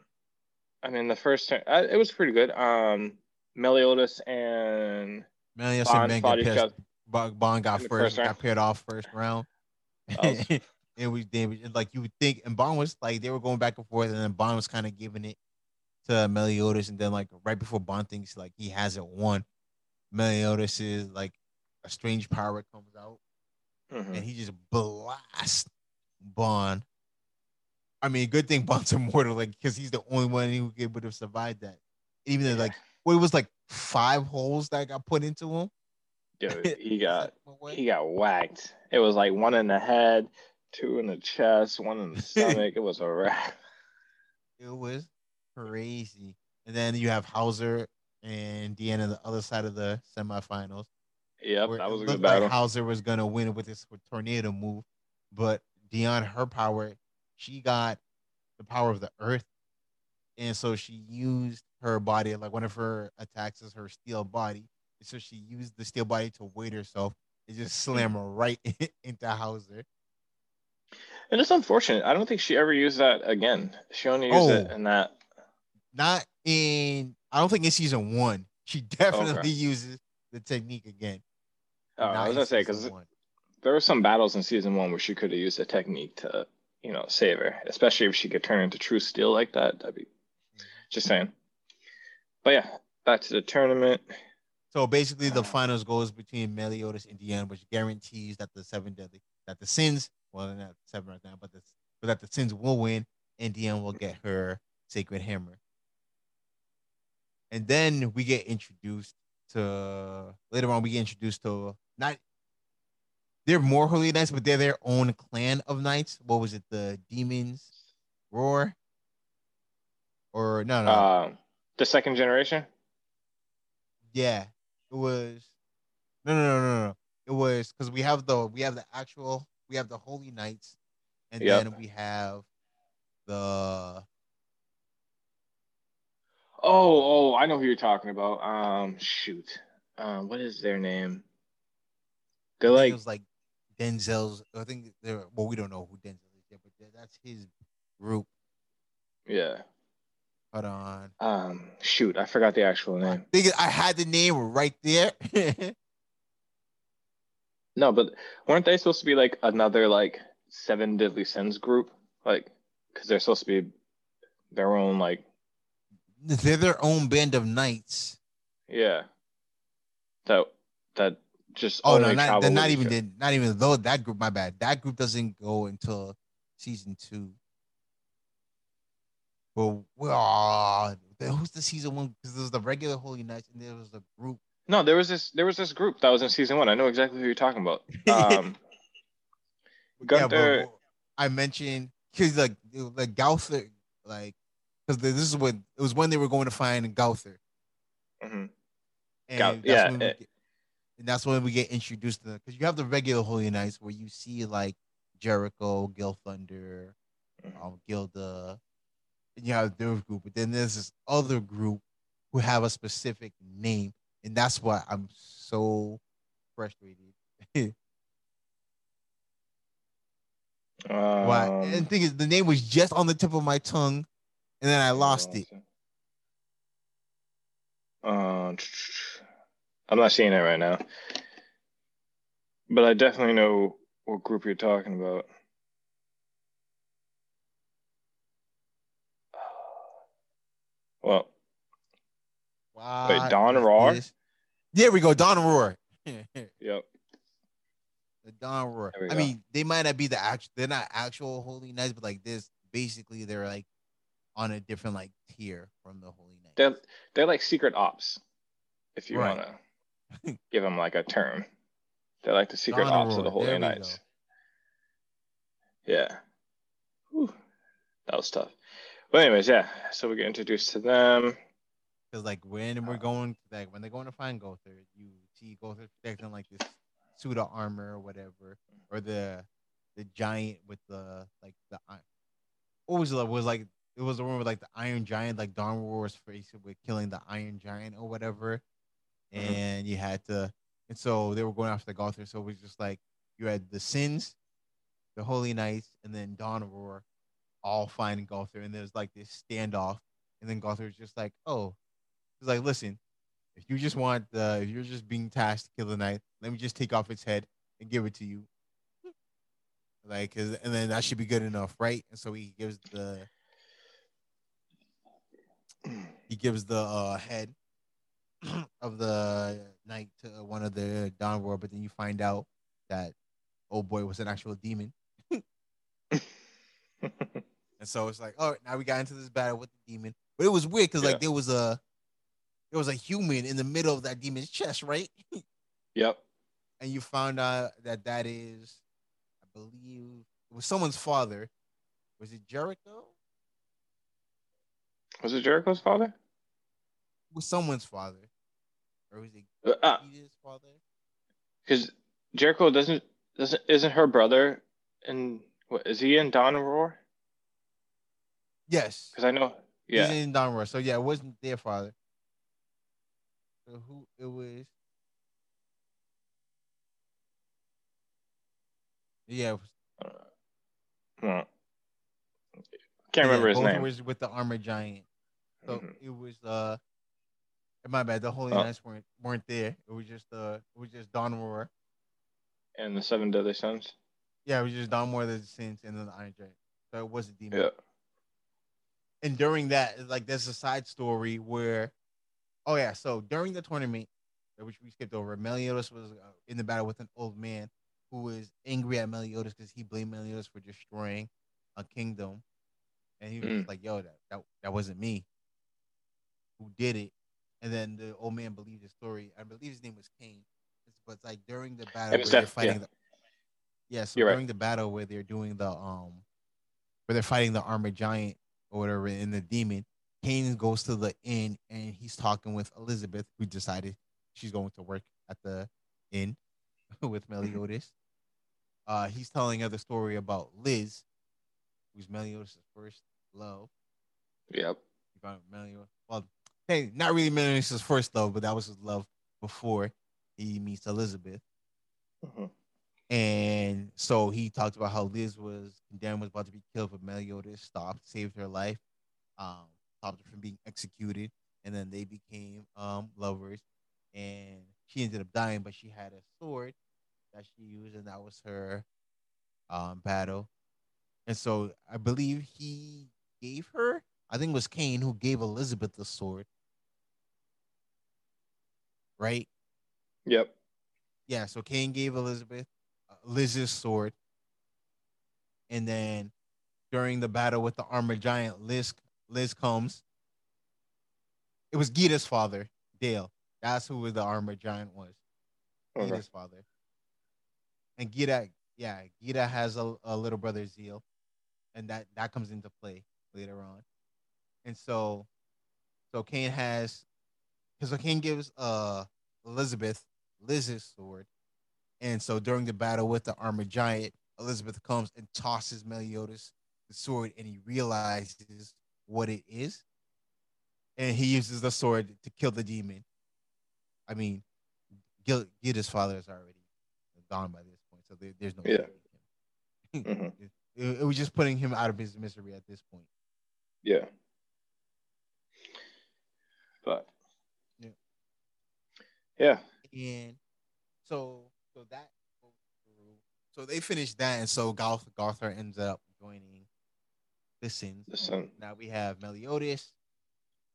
I mean, the first turn, it was pretty good. Um, Meliodas and Meliodas Ban and Ban got, pissed, Ban got first, first got paired off first round. Was, it was damaged. Like you would think, and Ban was like they were going back and forth, and then Ban was kind of giving it to Meliodas, and then like right before Ban thinks like he hasn't won, Meliodas is like a strange power comes out, mm-hmm. and he just blasts Ban. I mean, good thing immortal, like because he's the only one who would have survived that. Even though like what well, it was like five holes that got put into him. Dude, he got he got whacked. It was like one in the head, two in the chest, one in the stomach. it was a wrap. It was crazy. And then you have Howzer and Deanna on the other side of the semifinals. Yep, that was a good battle. Like Howzer was gonna win with this tornado move, but Dion, her power, she got the power of the earth, and so she used her body like one of her attacks is her steel body. So she used the steel body to weight herself and just mm-hmm. slam her right into Howzer. And it's unfortunate. I don't think she ever used that again. She only used oh, it in that. Not in. I don't think in season one. She definitely okay. uses the technique again. Oh, I was gonna say because there were some battles in season one where she could have used the technique to, you know, save her. Especially if she could turn into true steel like that. That'd be mm-hmm. just saying. But yeah, back to the tournament. So basically, the finals goes between Meliodas and Deanne, which guarantees that the seven deadly, that the sins well, not seven right now, but the but that the Sins will win, and Diane will get her sacred hammer. And then we get introduced to later on. We get introduced to not. They're more holy knights, but they're their own clan of knights. What was it? The demons roar, or no, no, uh, the second generation. Yeah, it was. No, no, no, no, no. It was because we have the we have the actual we have the Holy Knights, and yep. then we have the. Oh, oh, I know who you're talking about. Um, shoot, um, what is their name? They're like, like Denzel's. I think they're well, we don't know who Denzel is yet, but that's his group. Yeah. Hold on. Um, shoot, I forgot the actual I name. think I had the name right there. No, but weren't they supposed to be like another like Seven Deadly Sins group? Like, because they're supposed to be their own like they're their own band of knights. yeah. That that just Oh no, not, not even did not even though that group. My bad. That group doesn't go until season two. Well, well, who's the season one? Because there was the regular Holy Knights, and there was the group. No, there was this there was this group that was in season one. I know exactly who you're talking about. Um, Yeah, but I mentioned because like it like Gowther, like because this is when it was when they were going to find Gowther, mhm. and Gau- that's yeah, when we get, and that's when we get introduced to them because you have the regular Holy Knights where you see like Jericho, Gilthunder, Mhm. um, Gilda, and you have their group, but then there's this other group who have a specific name, and that's why I'm so frustrated. Why? Um, and the thing is, the name was just on the tip of my tongue, and then I lost it. Uh, I'm not seeing it right now, but I definitely know what group you're talking about. Well, Why Don is Roar? There we go, Dawn Roar. Yep. The. Dawn Roar. I go. mean, they might not be the actual. They're not actual Holy Knights, but like this, basically, they're like on a different like tier from the Holy Knights. They're they're like secret ops, if you Right. wanna give them like a term. They're like the secret ops of the Holy Knights. Yeah. Whew. That was tough. But anyways, yeah. So we get introduced to them. Because like when we're going, like when they're going to find Gowther, you see Gowther protecting like this suit of armor or whatever, or the the giant with the like the what was it was like it was the one with like the Iron Giant, like Dawn Roar was faced with killing the Iron Giant or whatever, Mhm. and you had to, and so they were going after the Gowther, so it was just like you had the Sins, the Holy Knights, and then Dawn Roar, all finding Gowther, and there's like this standoff, and then Gowther was just like, oh, He's like, listen, if you just want the, if you're just being tasked to kill the knight, let me just take off its head and give it to you. Like, and then that should be good enough, right? And so he gives the, he gives the uh, head of the night to one of the Dawn Roar, but then you find out that old boy was an actual demon. And so it's like, all right, now we got into this battle with the demon. But it was weird because Yeah. like there was a there was a human in the middle of that demon's chest, right? yep. And you found out that that is, I believe, it was someone's father. Was it Jericho? Was it Jericho's father? It was someone's father, or was it Uh, Peter's father? because Jericho doesn't doesn't isn't her brother and what is he in Dawn Roar? Yes, Because I know, yeah, he's in Dawn Roar. So yeah, it wasn't their father. So who it was? Yeah, it was Well, can't remember Yeah, his both name. Was with the armor giant. So Mhm. it was uh my bad, the Holy Oh. Knights weren't weren't there. It was just uh it was just Dawn Roar. And the Seven Deadly Sons. Yeah, it was just Dawn Roar, the Saints, and then the Iron Giant. So it was a demon. Yeah. And during that, like there's a side story where oh yeah, so during the tournament, which we skipped over, Meliodas was uh, in the battle with an old man who was angry at Meliodas because he blamed Meliodas for destroying a kingdom. And he was Mm. like, yo, that, that that wasn't me who did it. And then the old man believed his story. I believe his name was. It's, but like during the battle where they're fighting yeah. the yeah, so You're right. during the battle where they're doing the um where they're fighting the armored giant or whatever in the demon, Cain goes to the inn and he's talking with Elizabeth, who decided she's going to work at the inn with Meliodas. Uh, he's telling her the story about Liz, who's Meliodas' first love. Yep. Meliodas. Well, hey, not really Meliodas' first love, but that was his love before he meets Elizabeth. Mhm. And so he talked about how Liz was condemned, was about to be killed, but Meliodas stopped, saved her life, um, stopped her from being executed, and then they became um lovers. And she ended up dying, but she had a sword that she used, and that was her um battle. And so I believe he gave her, I think it was Cain who gave Elizabeth the sword. Right? Yep. Yeah, so Cain gave Elizabeth uh, Liz's sword. And then during the battle with the armored giant, Liz Liz comes. It was Gita's father, Dale. That's who the armored giant was. Okay. Gyda's father. And Gita, yeah, Gita has a, a little brother Zeal, and that that comes into play later on. And so, so Cain has, because so Cain gives uh Elizabeth Liz's sword, and so during the battle with the armored giant, Elizabeth comes and tosses Meliodas the sword, and he realizes what it is, and he uses the sword to kill the demon. I mean, Gil- Gyda's father is already gone by this point, so there, there's no Yeah. Mhm. it, it was just putting him out of his misery at this point. Yeah. But. Yeah. And so so that. So they finished that, and so Garth Garthar ends up joining the Sins. Listen. Now we have Meliodas,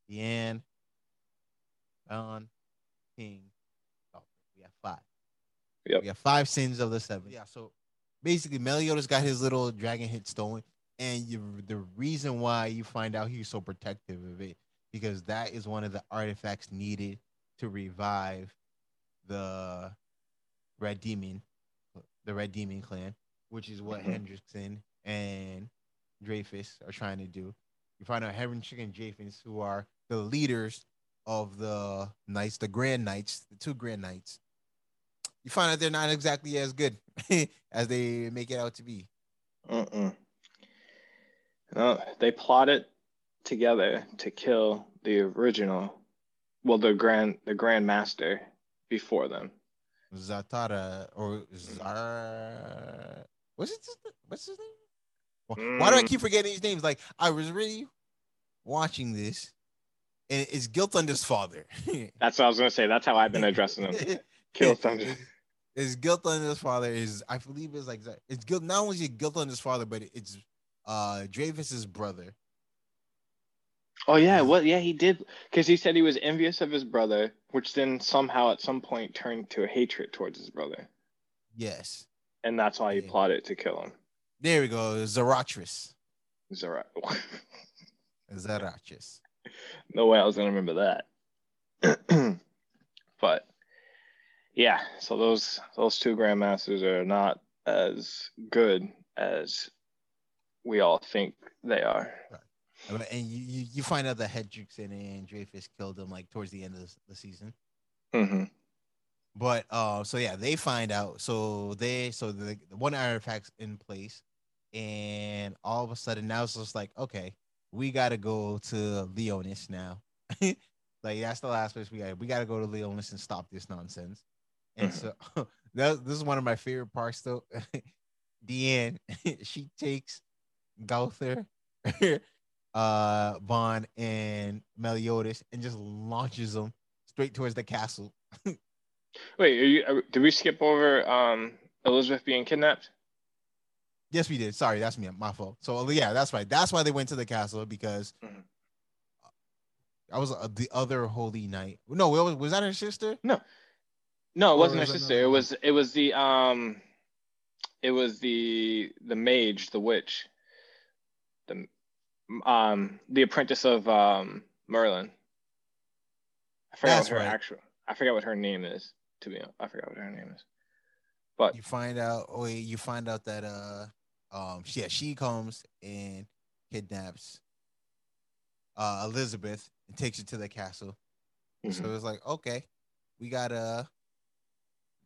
Deanne, Don, King. We have five. Yep. We have five sins of the seven. Yeah. So basically, Meliodas got his little dragon hit stolen, and you, the reason why you find out he's so protective of it because that is one of the artifacts needed to revive the Red Demon, the Red Demon clan, which is what Mhm. Hendrickson and Dreyfus are trying to do. You find out Hendrickson and Dreyfus, who are the leaders of the Knights, the Grand Knights, the two Grand Knights. You find out they're not exactly as good as they make it out to be. Mm-mm. No, they plotted together to kill the original, well, the grand, the Grand Master before them. Zatara or Zara. What's his What's his name? Wh- Why do I Mm. keep forgetting his names? Like I was really watching this, and it's Gilthunder's father. That's what I was gonna say. That's how I've been addressing them. Kill Thunder. It's, it's Gilthunder's father. Is I believe it's like. It's guilt Not only is it Gilthunder's father, but it's uh Dreyfus's brother. Oh yeah, what? Yeah, he did because he said he was envious of his brother, which then somehow at some point turned to a hatred towards his brother, Yes, and that's why he Yeah. plotted to kill him. there we go. Zaratras. Zara. Zaratras. no way I was gonna remember that. but yeah, so those those two grandmasters are not as good as we all think they are. And you, you, find out that Hendrickson and Dreyfus killed him like towards the end of the, season. hmm But uh, so yeah, they find out. So they so the, the one artifact's in place, and all of a sudden now it's just like, okay, we gotta go to Liones now. like that's the last place we got. We gotta go to Liones and stop this nonsense. And so that, this is one of my favorite parts though. Deanne, she takes Gowther, uh, Ban, and Meliodas and just launches them straight towards the castle. Wait, are you, are, did we skip over um, Elizabeth being kidnapped? Yes, we did. Sorry, that's me. My fault. So yeah, that's right. That's why they went to the castle because Mhm. that was uh, the other holy knight. No, was, was that her sister? No, no, it Or wasn't her was sister. another It was it was the um, it was the the mage, the witch, the um the apprentice of um Merlin. I forgot That's what her right. actual. I forgot what her name is. To be honest, I forgot what her name is. But You find out. Oh, you find out that uh, um, yeah, she comes and kidnaps uh Elizabeth and takes her to the castle. So mhm. it's like, okay, we gotta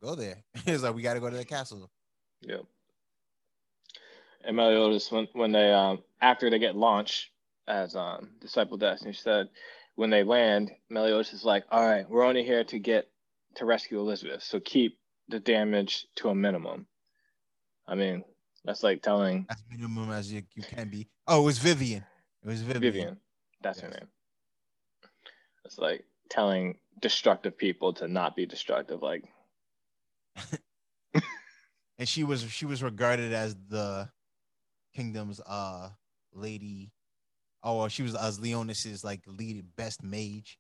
go there. it's like we gotta go to the castle. Yep. And Meliodas, when when they um after they get launched as um Disciple Destiny she said, when they land, Meliodas is like, "All right, we're only here to get to rescue Elizabeth, so keep the damage to a minimum." I mean, that's like telling as minimum as you, you can be. Oh, it was Vivian. It was Vivian. Vivian. That's her name. It's like telling destructive people to not be destructive. Like, and she was she was regarded as the kingdom's uh lady. Oh, well, she was as Liones's like lead best mage,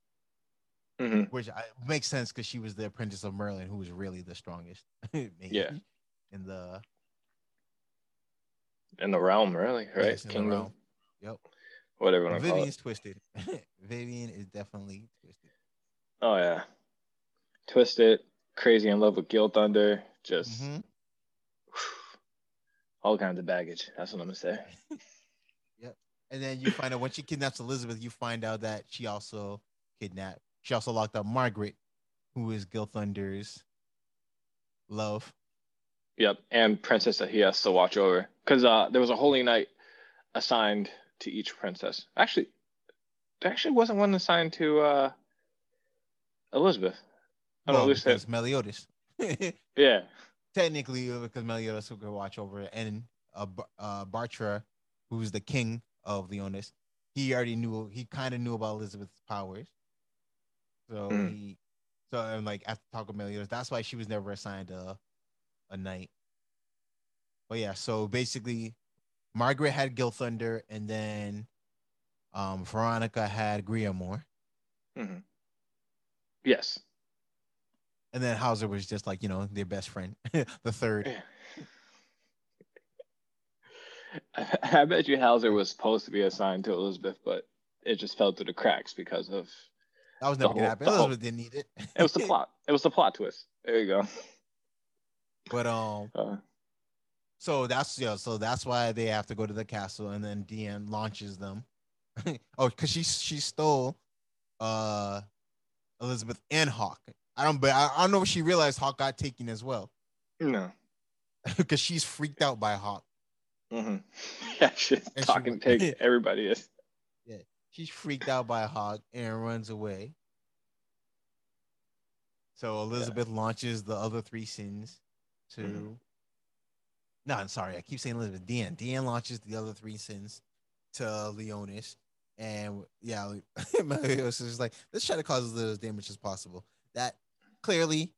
mhm. which I, makes sense because she was the apprentice of Merlin, who was really the strongest mage Yeah. in the in the realm, really, right? Yes, Kingdom, realm. Yep. whatever you want call Vivian's twisted. Vivian is definitely twisted. Oh yeah, twisted, crazy in love with Gilthunder, just Mhm. all kinds of baggage. That's what I'm gonna say. And then you find out when she kidnaps Elizabeth, you find out that she also kidnapped. She also locked up Margaret, who is Gilthunder's love. Yep, and princess that he has to watch over because uh, there was a holy knight assigned to each princess. Actually, there actually wasn't one assigned to uh, Elizabeth. I don't Well, because Meliodas. Yeah, Technically, because Meliodas who could watch over it, and uh, uh, Bartra, who's the king of Liones, he already knew. He kind of knew about Elizabeth's powers. So Mm. he, so and like after talk with Meliodas, that's why she was never assigned a, a knight. But yeah, so basically, Margaret had Gilthunder, and then, um, Veronica had Griamore, yes. and then Howzer was just like you know their best friend, the third. I, I bet you Howzer was supposed to be assigned to Elizabeth, but it just fell through the cracks because of That was never gonna happen. the whole- Elizabeth didn't need it. it was the plot. It was the plot twist. There you go. But um, Uh, so that's yeah, so that's why they have to go to the castle, and then Diane launches them. oh, because she she stole uh Elizabeth and Hawk. I don't, but I, I don't know if she realized Hawk got taken as well, no. because she's freaked out by Hawk. Hmm Yeah, she's she- talking pig. Everybody is. Yeah, she's freaked out by a hog and runs away. So Elizabeth launches the other three sins to. Mhm. No, I'm sorry. I keep saying Elizabeth. Diane. Diane launches the other three sins to Liones. And yeah, Meliodas is like, let's try to cause as little damage as possible. That clearly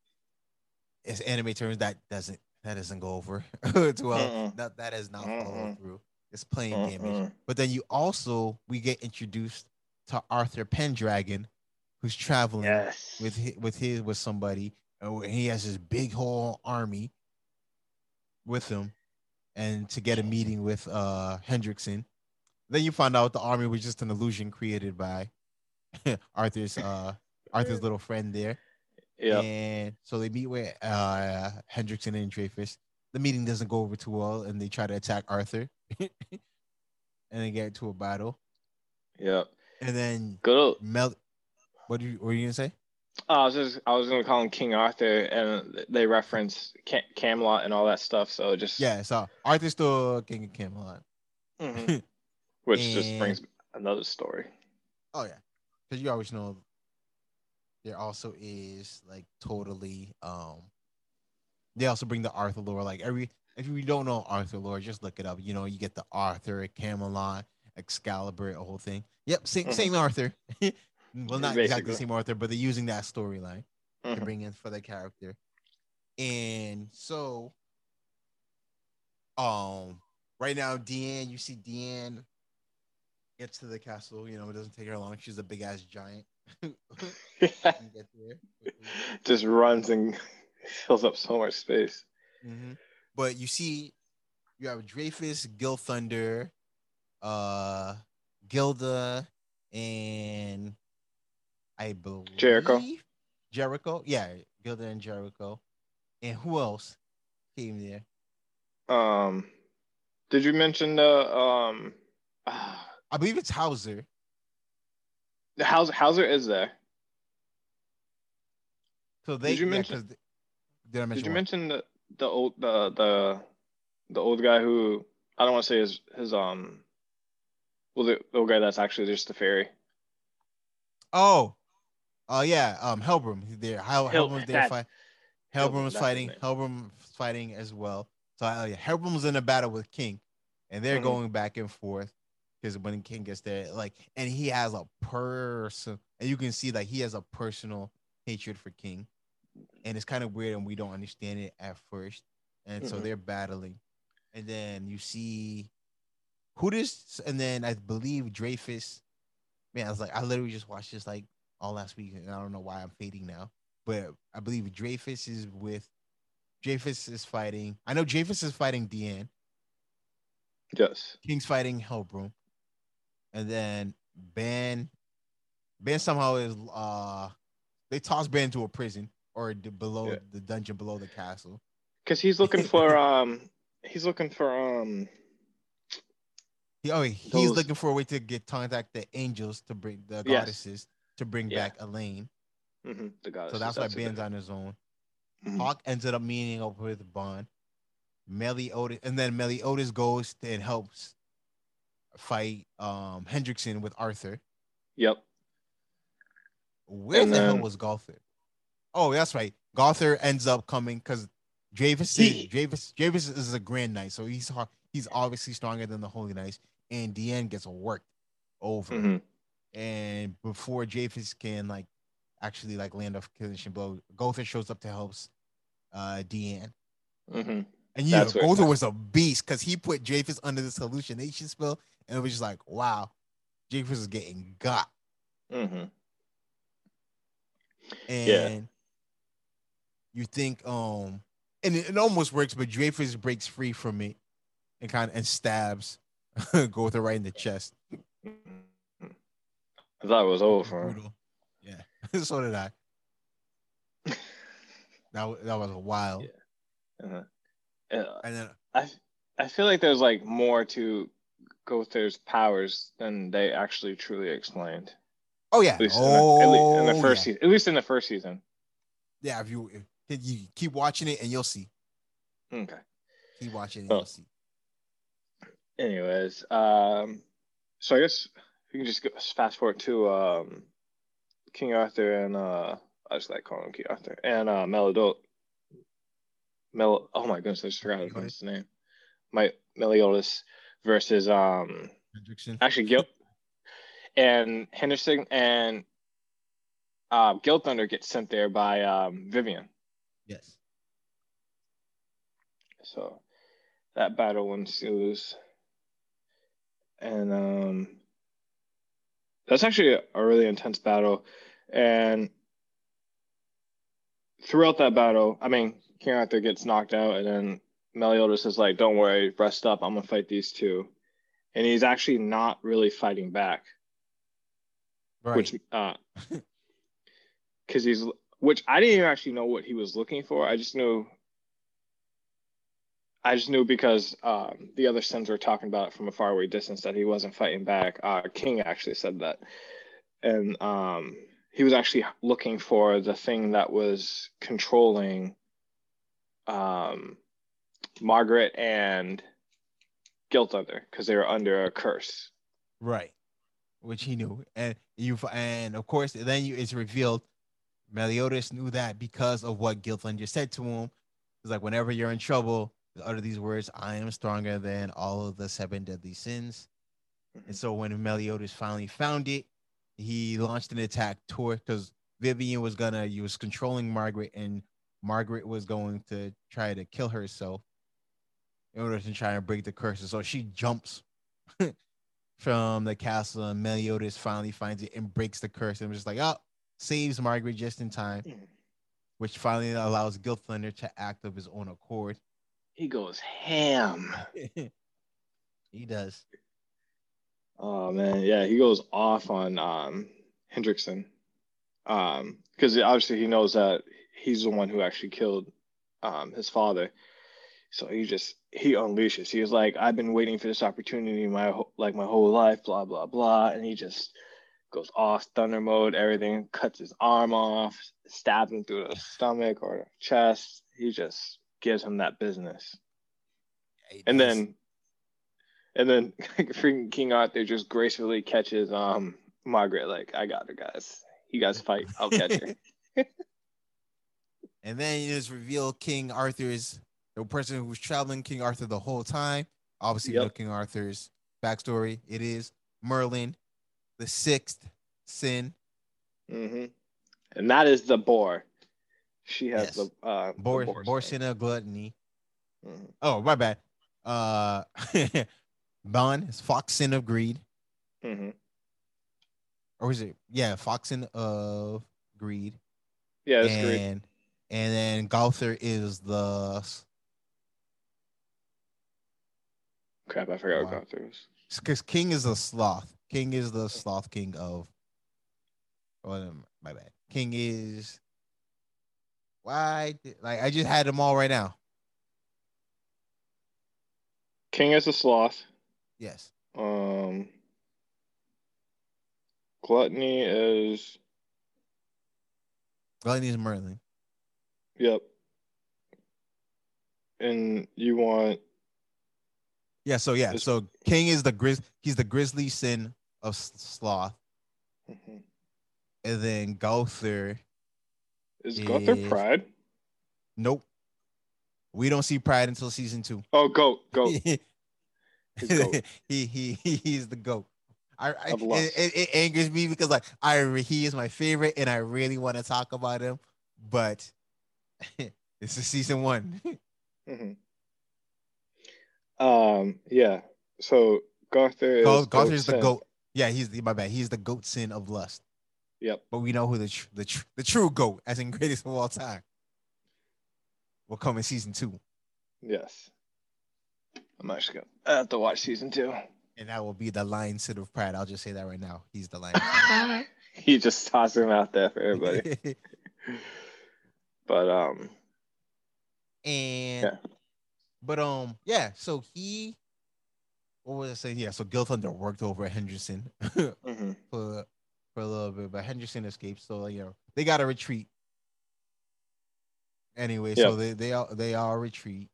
is anime terms that doesn't that doesn't go over too well. Mm-mm. That that is not followed Mm-mm. through. It's plain damage. But then you also we get introduced to Arthur Pendragon, who's traveling Yes. with his, with his with somebody, and he has his big whole army with him, and to get a meeting with uh Hendrickson. Then you find out the army was just an illusion created by Arthur's uh Arthur's little friend there. Yep. And so they meet with uh Hendrickson and Dreyfus. The meeting doesn't go over too well, and they try to attack Arthur, and they get into a battle. Yep. And then Good. Old, Mel, what do you what are you gonna say? I was just I was gonna call him King Arthur, and they reference Cam- Camelot and all that stuff. So just Yeah, so Arthur's still King of Camelot. Mhm. which just brings another story. Oh yeah, because you always know there also is like totally um. They also bring the Arthur lore. Like every if you don't know Arthur lore, just look it up. You know, you get the Arthur, Camelot, Excalibur, a whole thing. Yep, same Mhm. same Arthur. well, not exactly the same Arthur, but they're using that storyline to Mhm. bring in for the character. And so, um, right now, Diane, you see Diane gets to the castle. You know, it doesn't take her long. She's a big ass giant. Can get there just runs and fills up so much space. Mhm. But you see, you have Dreyfus, Gilthunder, uh, Gilda, and I believe Jericho. Jericho, yeah, Gilda and Jericho, and who else came there? Um, did you mention the um? I believe it's Howzer. The Howzer, Howzer is there. So they Did you yeah, mention- 'cause they- did I mention Did you what? mention the the old the the the old guy who I don't want to say his his um well the, the old guy that's actually just the fairy. Oh, oh yeah, um, Helbram. He's there. Hel- Hel- Helbram's there. that's- Fight. Helbram, Helbram's fighting. name. Helbram's fighting as well. So uh, yeah, Helbram's in a battle with King, and they're Mhm. going back and forth because when King gets there, like, and he has a person, and you can see that he has a personal hatred for King, and it's kind of weird, and we don't understand it at first, and so Mhm. they're battling, and then you see who this, and then I believe Dreyfus. Man, I was like, I literally just watched this like all last week, and I don't know why I'm fading now, but I believe Dreyfus is with. Dreyfus is fighting. I know Dreyfus is fighting Diane. Yes. King's fighting Helbram, and then Ban, Ban somehow is uh, they toss Ban to a prison or the, below Yeah. the dungeon below the castle. Because he's looking for um he's looking for um He, oh, he's Those- looking for a way to get contact the angels to bring the Yes. goddesses to bring Yeah. back Elaine. mhm, the goddess. So that's why Ban's on his own. Mhm. Hawk ended up meeting up with Ban. Meliodas, and then Meliodas goes and helps fight um Hendrickson with Arthur. Yep. Where And the hell was Gowther? Oh, that's right. Gowther ends up coming because Javis, He- Javis, Javis is a Grand Knight, so he's he's obviously stronger than the Holy Knights, and Diane gets worked over. Mhm. And before Javis can like actually like land a finishing blow, Gowther shows up to help uh Diane. Mhm. And yeah, Gowther was a beast because he put Japhis under this hallucination spell, and it was just like, wow, Japhis is getting got. Mhm. And Yeah. you think, um, and it, it almost works, but Japhis breaks free from it and kind of and stabs Gowther right in the chest. I thought it was over. Yeah, so did I. That that was a while. Yeah. Uh-huh. Uh, And then I I feel like there's like more to Gowther's powers than they actually truly explained. oh yeah, At least, oh, in, the, at least in the first yeah. season. At least in the first season. yeah. If you if you keep watching it and you'll see. Okay. Keep watching it and Oh. you'll see. Anyways, um, so I guess we can just go, fast forward to um, King Arthur and uh, I just like calling him King Arthur and uh, Melodot. Mel, oh my goodness, I just forgot his name. My Meliodas versus um, Hendrickson. actually Gil and Henderson and uh, Gilthunder gets sent there by um, Vivian. Yes. So that battle ensues. And um that's actually a really intense battle. And throughout that battle, I mean, King Arthur gets knocked out, and then Meliodas is like, Don't worry, rest up, I'm gonna fight these two. And he's actually not really fighting back, Right. which uh because he's which I didn't even actually know what he was looking for. I just knew I just knew because um, the other sons were talking about it from a faraway distance that he wasn't fighting back. Uh, King actually said that, and um, he was actually looking for the thing that was controlling um, Margaret and Gilthunder because they were under a curse. Right. Which he knew. And you and of course then you it's revealed Meliodas knew that because of what Gilthunder just said to him. It's like whenever you're in trouble, utter these words, I am stronger than all of the seven deadly sins. And mm-hmm. so when Meliodas finally found it, he launched an attack toward because Vivian was gonna he was controlling Margaret and Margaret was going to try to kill herself in order to try and break the curses. So she jumps from the castle and Meliodas finally finds it and breaks the curse and was just like, oh, saves Margaret just in time, which finally allows Gilthunder to act of his own accord. He goes ham. he does. Oh man, yeah, he goes off on um Hendrickson. Um, because obviously he knows that he's the one who actually killed um his father. So he just he unleashes. He was like, I've been waiting for this opportunity my whole like my whole life, blah blah blah, and he just goes off thunder mode, everything, cuts his arm off, stabs him through the stomach or the chest. He just gives him that business. He And does. then and then freaking King Arthur just gracefully catches um Margaret like I got her guys. You guys fight, I'll catch her. and then it is revealed King Arthur's the person who was traveling King Arthur the whole time. Obviously, Yep. King Arthur's backstory. It is Merlin, the sixth sin. hmm And that is the boar. She has Yes. the uh Bor, the boar sin of gluttony. Mhm. Oh, my bad. Uh, Ban is fox sin of greed. Mhm. Or is it? Yeah, fox sin of greed. Yeah, it's and great. and then Gowther is the Crap, I forgot Wow. what Gotham was. because King is the sloth. King is the sloth king of. Oh, my bad. King is. Why? Like I just had them all right now. King is a sloth. Yes. Um, gluttony is Gluttony is Merlin. yep. And you want Yeah. So yeah. So King is the grizz. He's the grizzly sin of sloth, mhm. and then Gowther. is Is- pride? Nope. We don't see Pride until season two. Oh, goat, goat. Goat. he he he he's the goat. I, I it, it, it angers me because like I he is my favorite and I really want to talk about him, but this is season one. Mhm. Um, yeah. So Gunther is Gaut- Gowther's the sin. goat. Yeah, he's the my bad. He's the goat sin of lust. Yep. But we know who the tr- the tr- the true goat, as in greatest of all time, will come in season two, Yes. I'm actually gonna I have to watch season two. and that will be the lion sin of pride. I'll just say that right now. He's the lion. he just tossed him out there for everybody. but um, and Yeah. But um yeah so he what was i saying? Yeah so gilthunder worked over at henderson mhm. for for a little bit but henderson escaped so you know they got to retreat. Anyway so they they all they all retreat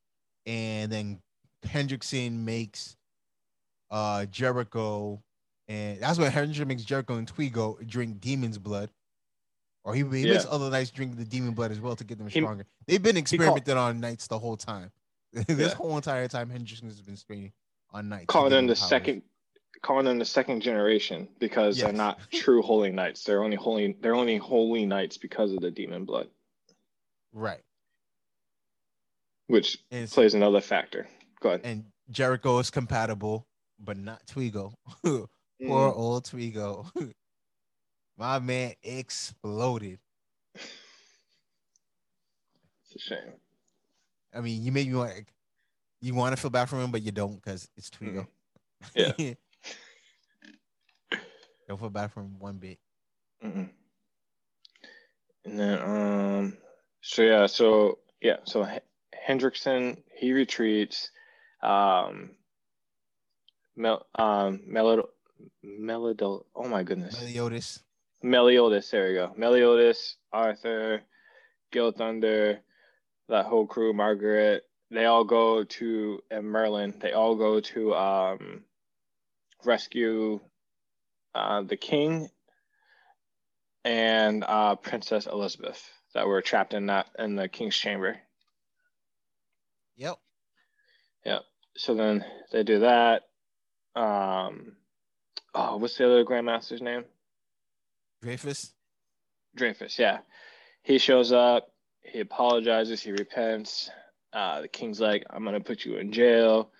and then hendrickson makes uh jericho and that's when hendrickson makes jericho and twigo drink demon's blood. Or he, he makes other knights drink the demon blood as well to get them He- stronger. They've been called- experimenting on knights the whole time this Yeah. whole entire time hendrickson has been spraying on knights calling them the powers. second, calling them the second generation because they're not true holy knights. They're only holy. They're only holy knights because of the demon blood, right which and so- plays another factor. Go ahead. and Jericho is compatible, but not Twigo. Poor Mm. old Twigo. My man exploded. It's a shame. I mean, you made me want you want to feel bad for him, but you don't because it's Twigo. Yeah. don't feel bad for him one bit. Mm-mm. And then, um, so yeah, so yeah, so H- Hendrickson he retreats. Um, Mel, um, Melod, Melodol. Oh my goodness, Meliodas. Meliodas. There we go. Meliodas, Arthur, Gilthunder, that whole crew, Margaret. They all go to and Merlin. They all go to um, rescue uh, the king and uh, Princess Elizabeth that were trapped in that in the king's chamber. Yep. Yep. So then they do that. Um, oh, what's the other Grandmaster's name? Dreyfus. Dreyfus. Yeah, he shows up. He apologizes. He repents. Uh, the king's like, "I'm gonna put you in jail."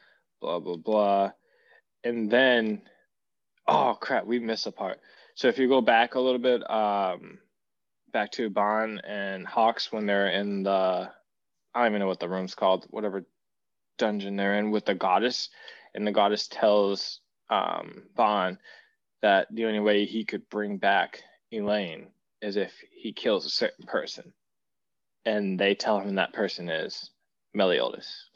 Blah blah blah. And then, oh crap, we missed a part. So if you go back a little bit, um, back to Ban and Hawks when they're in the, I don't even know what the room's called, whatever dungeon they're in with the goddess, and the goddess tells um, Ban that the only way he could bring back Elaine is if he kills a certain person, and they tell him that person is Meliodas.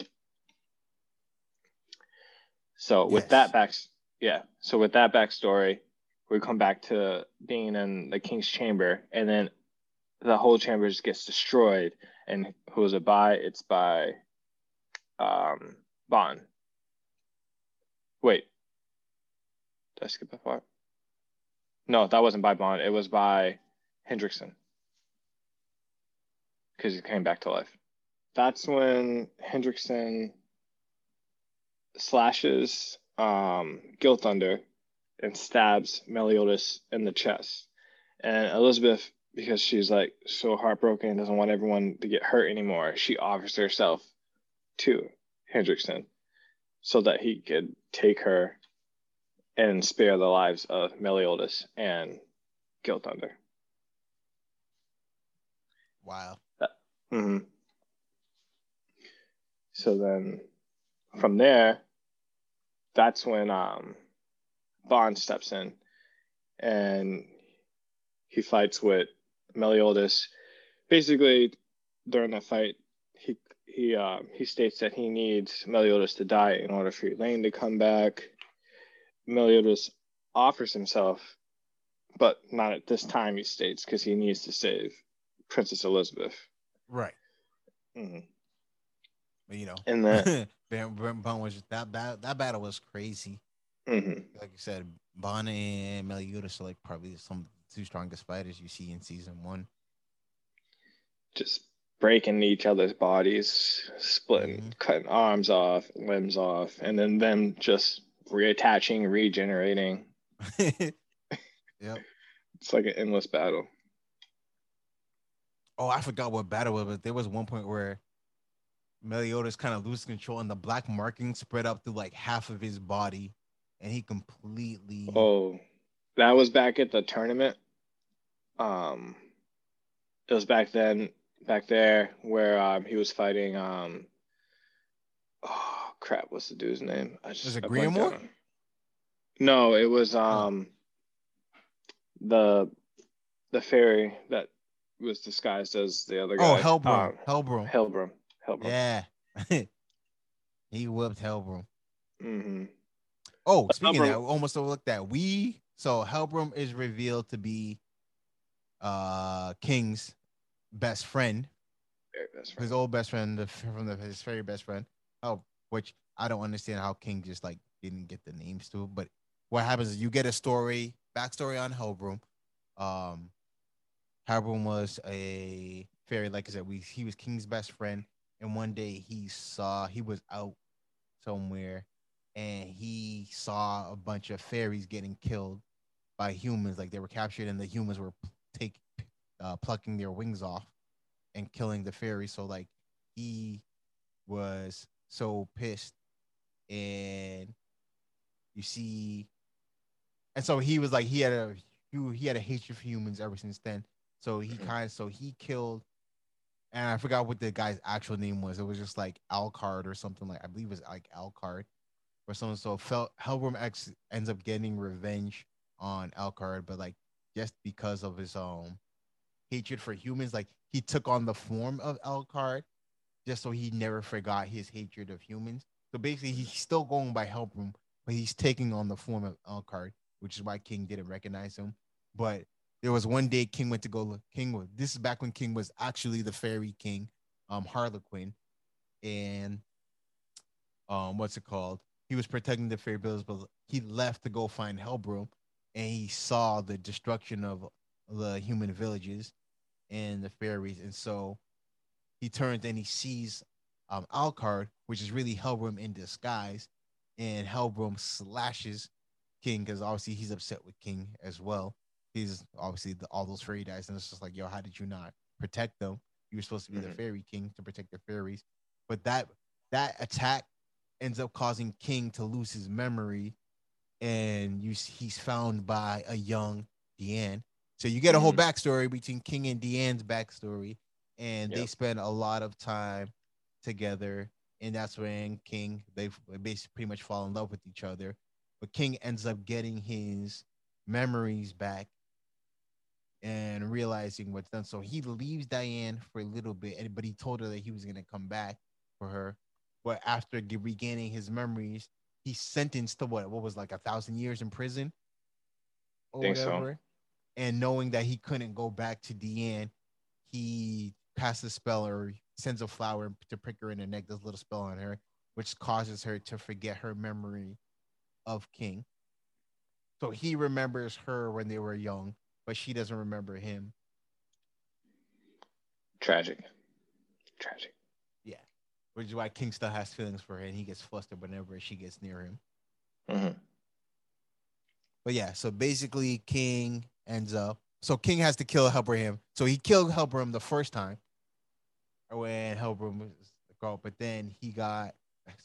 So with Yes. that back, yeah. So with that backstory, we come back to being in the king's chamber, and then the whole chamber just gets destroyed. And who is it by? It's by um, Ban. Wait, did I skip that part? No, that wasn't by Ban. It was by Hendrickson because he came back to life. that's when Hendrickson slashes um, Gilthunder and stabs Meliodas in the chest. And Elizabeth, because she's like so heartbroken and doesn't want everyone to get hurt anymore, she offers herself to Hendrickson so that he could take her and spare the lives of Meliodas and Gilthunder. Wow. Hmm So then from there, that's when um, Ban steps in and he fights with Meliodas. Basically, during that fight, he he uh, he states that he needs Meliodas to die in order for Elaine to come back. Meliodas offers himself, but not at this time. He states because he needs to save Princess Elizabeth. Right. hmm But you know, And that then, Ban was that that that battle was crazy. hmm Like you said, Ban and Meliodas are like probably some two strongest fighters you see in season one. just breaking each other's bodies, splitting, Mhm. cutting arms off, limbs off, and then them just reattaching, regenerating. yep. It's like an endless battle. Oh, I forgot what battle it was, but there was one point where Meliodas kind of loses control and the black marking spread up through like half of his body, and he completely. Oh, that was back at the tournament. Um, it was back then, back there where um he was fighting um. Oh crap! What's the dude's name? I just Was it Greenmore? No, it was um. The, the fairy that was disguised as the other guy. Oh, Helbram. Um, Helbram. Helbram. Helbram. Yeah. he whipped Helbram. hmm Oh, speaking of that, we almost overlooked that. We so Helbram is revealed to be uh King's best friend, best friend. his old best friend, the, from the, his very best friend. Oh, which I don't understand how King just like didn't get the names to. But what happens is you get a story, backstory on Helbram. Um, Helbram was a fairy, like I said, we he was King's best friend, and one day he saw he was out somewhere, and he saw a bunch of fairies getting killed by humans, like they were captured, and the humans were take uh, plucking their wings off and killing the fairies. So like he was so pissed, and you see, and so he was like he had a he had a hatred for humans ever since then. So he Mhm. kind of so he killed, and I forgot what the guy's actual name was. It was just like Alcard or something like I believe it was like Alcard or something. So felt Helbram X ends up getting revenge on Alcard, but like just because of his um hatred for humans, like he took on the form of Alcard just so he never forgot his hatred of humans. So basically, he's still going by Helbram, but he's taking on the form of Alcard, which is why King didn't recognize him. But there was one day King went to go look. King was this is back when King was actually the fairy king, um, Harlequin, and um, what's it called? He was protecting the fairy bills, but he left to go find Helbram, and he saw the destruction of the human villages and the fairies, and so he turns and he sees um Alcard, which is really Helbram in disguise, and Helbram slashes King because obviously he's upset with King as well. He's obviously the, all those fairy dies, and it's just like, yo, how did you not protect them? You were supposed to be the Mhm. fairy king to protect the fairies, but that that attack ends up causing King to lose his memory, and you he's found by a young Diane. So you get a whole Mhm. backstory between King and Diane's backstory, and they spend a lot of time together. And that's when King they basically pretty much fall in love with each other. But King ends up getting his memories back and realizing what's done. So he leaves Diane for a little bit, and but he told her that he was gonna come back for her. But after regaining his memories, he's sentenced to what? What was like a thousand years in prison, or Think so. whatever. And knowing that he couldn't go back to Diane, he casts a spell or sends a flower to prick her in the neck. Does a little spell on her, which causes her to forget her memory of King. So he remembers her when they were young, but she doesn't remember him. Tragic. Tragic. Yeah. Which is why King still has feelings for her, and he gets flustered whenever she gets near him. Mhm. But yeah, so basically, King ends up. So King has to kill Helbram. So he killed Helbram the first time, when Helbram was the girl. But then he got.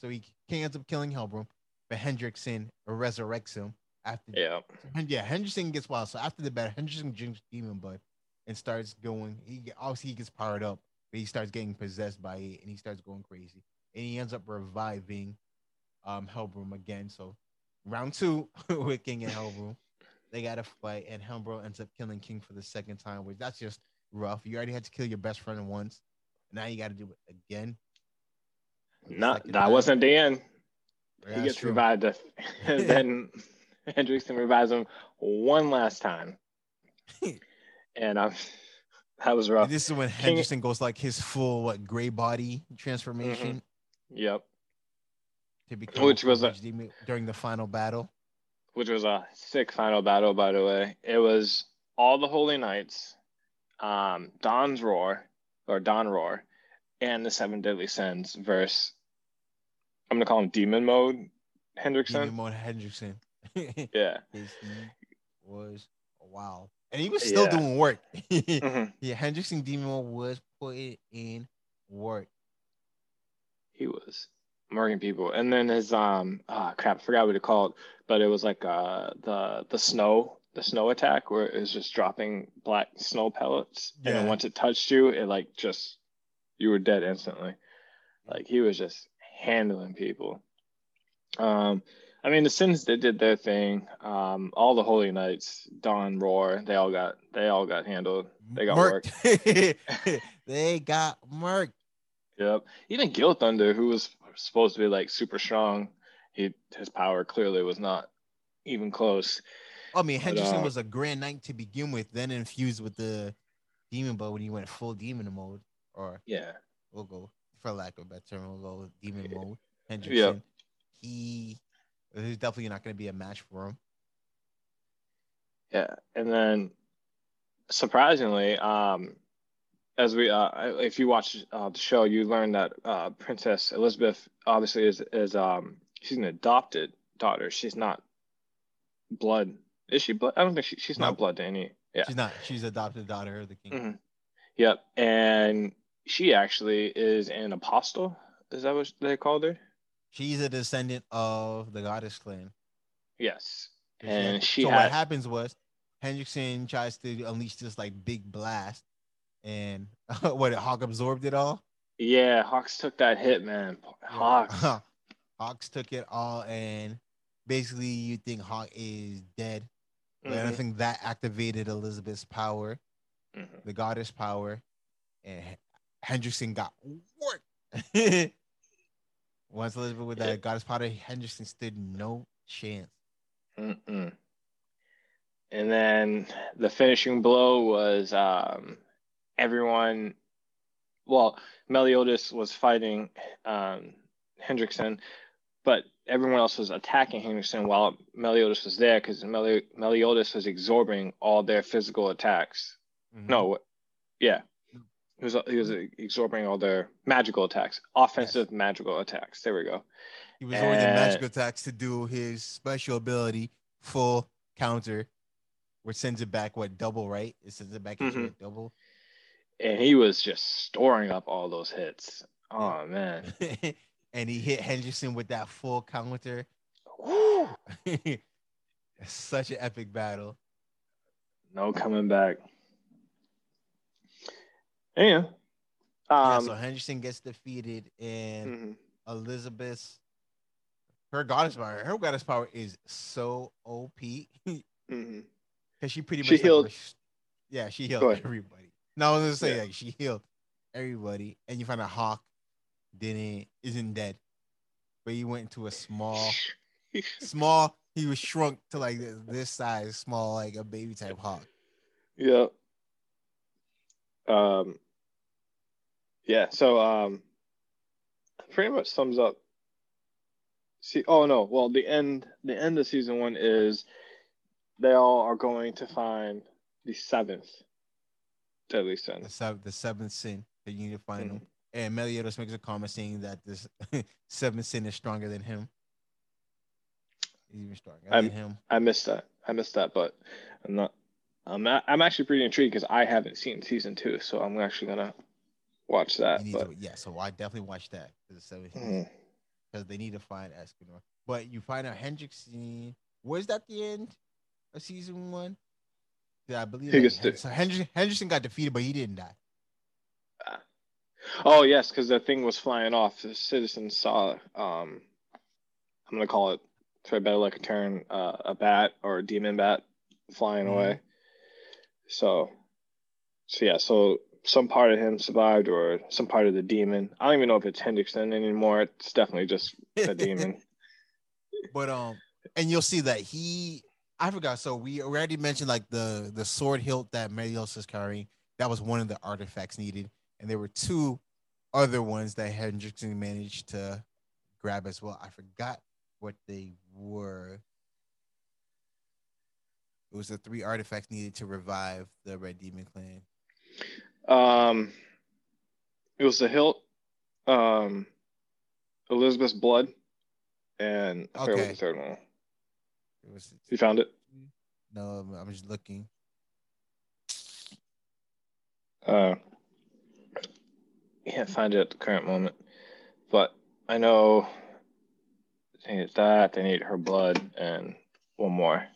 So he King ends up killing Helbram, but Hendrickson resurrects him after. Yeah. And yeah, Henderson gets wild. So after the battle, Henderson drinks demon blood and starts going. He obviously he gets powered up, but he starts getting possessed by it, and he starts going crazy. And he ends up reviving um Helbram again. So round two with King and Helbram, they got to fight, and Helbram ends up killing King for the second time, which that's just rough. You already had to kill your best friend once, now you got to do it again. Not Second that time. wasn't the end. Yeah, he gets true. revived. and then Hendrickson revives him one last time. and um, that was rough. And this is when King- goes like his full what gray body transformation Yep. to become Which was a- during the final battle. Which was a sick final battle, by the way. It was all the Holy Knights, um, Dawn's Roar, or Dawn Roar, and the Seven Deadly Sins versus, I'm going to call him Demon Mode Hendrickson. Demon Mode Hendrickson. Yeah. His- was wow, and he was still Yeah. doing work. Mhm. yeah, Hendrickson Demon Mode was putting in work. he was murdering people and then his um ah crap i forgot what it called but it was like uh the the snow the snow attack where it was just dropping black snow pellets and then once it touched you it like just you were dead instantly like he was just handling people um i mean the sins they did their thing um all the holy knights dawn roar they all got they all got handled they got work Murked. they got murked. Yep. Even Gilthunder, who was supposed to be like super strong, he his power clearly was not even close. I mean, But, Henderson uh, was a Grand Knight to begin with, then infused with the Demon Bow when he went full Demon mode, or Yeah. we'll go for lack of a better term, we'll go Demon mode. Hendrickson, he he's definitely not going to be a match for him. Yeah. And then surprisingly, um, as we uh, if you watch uh, the show, you learn that uh, Princess Elizabeth obviously is is um she's an adopted daughter. She's not blood. Is she blood? I don't think she, she's No. not blood to any. Yeah. She's not. She's adopted daughter of the king. Mhm. Yep. And she actually is an apostle. Is that what they called her? She's a descendant of the goddess clan. Yes. And she so had what happens was Hendrickson tries to unleash this like big blast, and what Hawk absorbed it all. yeah, Hawks took that hit, man. Hawks. Hawks took it all, and basically you think Hawk is dead. But I Mhm, don't think that activated Elizabeth's power, mhm. the goddess power, and Hendrickson got work. Once Elizabeth with that Yeah. goddess power, Hendrickson stood no chance. Mm-mm. And then the finishing blow was um, everyone. Well, Meliodas was fighting um, Hendrickson, but everyone else was attacking Hendrickson while Meliodas was there because Meli- Meliodas was absorbing all their physical attacks. Mhm. No, yeah, he was he was absorbing all their magical attacks, offensive magical attacks. There we go. He was And- magic attacks to do his special ability, full counter, which sends it back what double, right? It sends it back Mhm. at double. And he was just storing up all those hits. Oh man. and he hit Henderson with that full counter. Woo! Such an epic battle. No coming back. Yeah. yeah, Um, so Henderson gets defeated, and mhm. Elizabeth's her goddess power, her goddess power is so OP because Mhm. she pretty much She healed- res- yeah, she healed everybody. No, I was gonna say Yeah. like she healed everybody, and you find out Hawk didn't isn't dead, but he went into a small, small. He was shrunk to like this, this size, small, like a baby type Hawk. yeah. Um. Yeah. So um, pretty much sums up. See. Oh no. Well, the end. The end of season one is they all are going to find the seventh deadly sin. The seventh, the seventh sin. that you need to find Mhm. him. and Meliodas makes a comment saying that this seventh sin is stronger than him. He's even stronger I'm, than him. I missed that. I missed that, but I'm not. I'm not, I'm actually pretty intrigued because I haven't seen season two, so I'm actually gonna watch that. But to, yeah, so I definitely watch that because mm, they need to find Escanor. But you find out Hendrickson was that the end of season one? Yeah, I believe. He that- gets so Hendrickson, Henderson got defeated, but he didn't die. oh yes, because the thing was flying off. The citizens saw. Um, I'm gonna call it for better like a turn, uh, a bat or a demon bat flying Mhm. away. So, so yeah, so some part of him survived, or some part of the demon. I don't even know if it's Hendrickson anymore. It's definitely just a demon. But um, and you'll see that he, I forgot. So we already mentioned like the the sword hilt that Melios is carrying. That was one of the artifacts needed, and there were two other ones that Hendrickson managed to grab as well. I forgot what they were. It was the three artifacts needed to revive the Red Demon Clan. Um, it was the hilt, um, Elizabeth's blood, and I what Okay. the third one. It was You found it? no, I'm- just looking. Uh, can't find it at the current moment, but I know they need that. They need her blood and one more.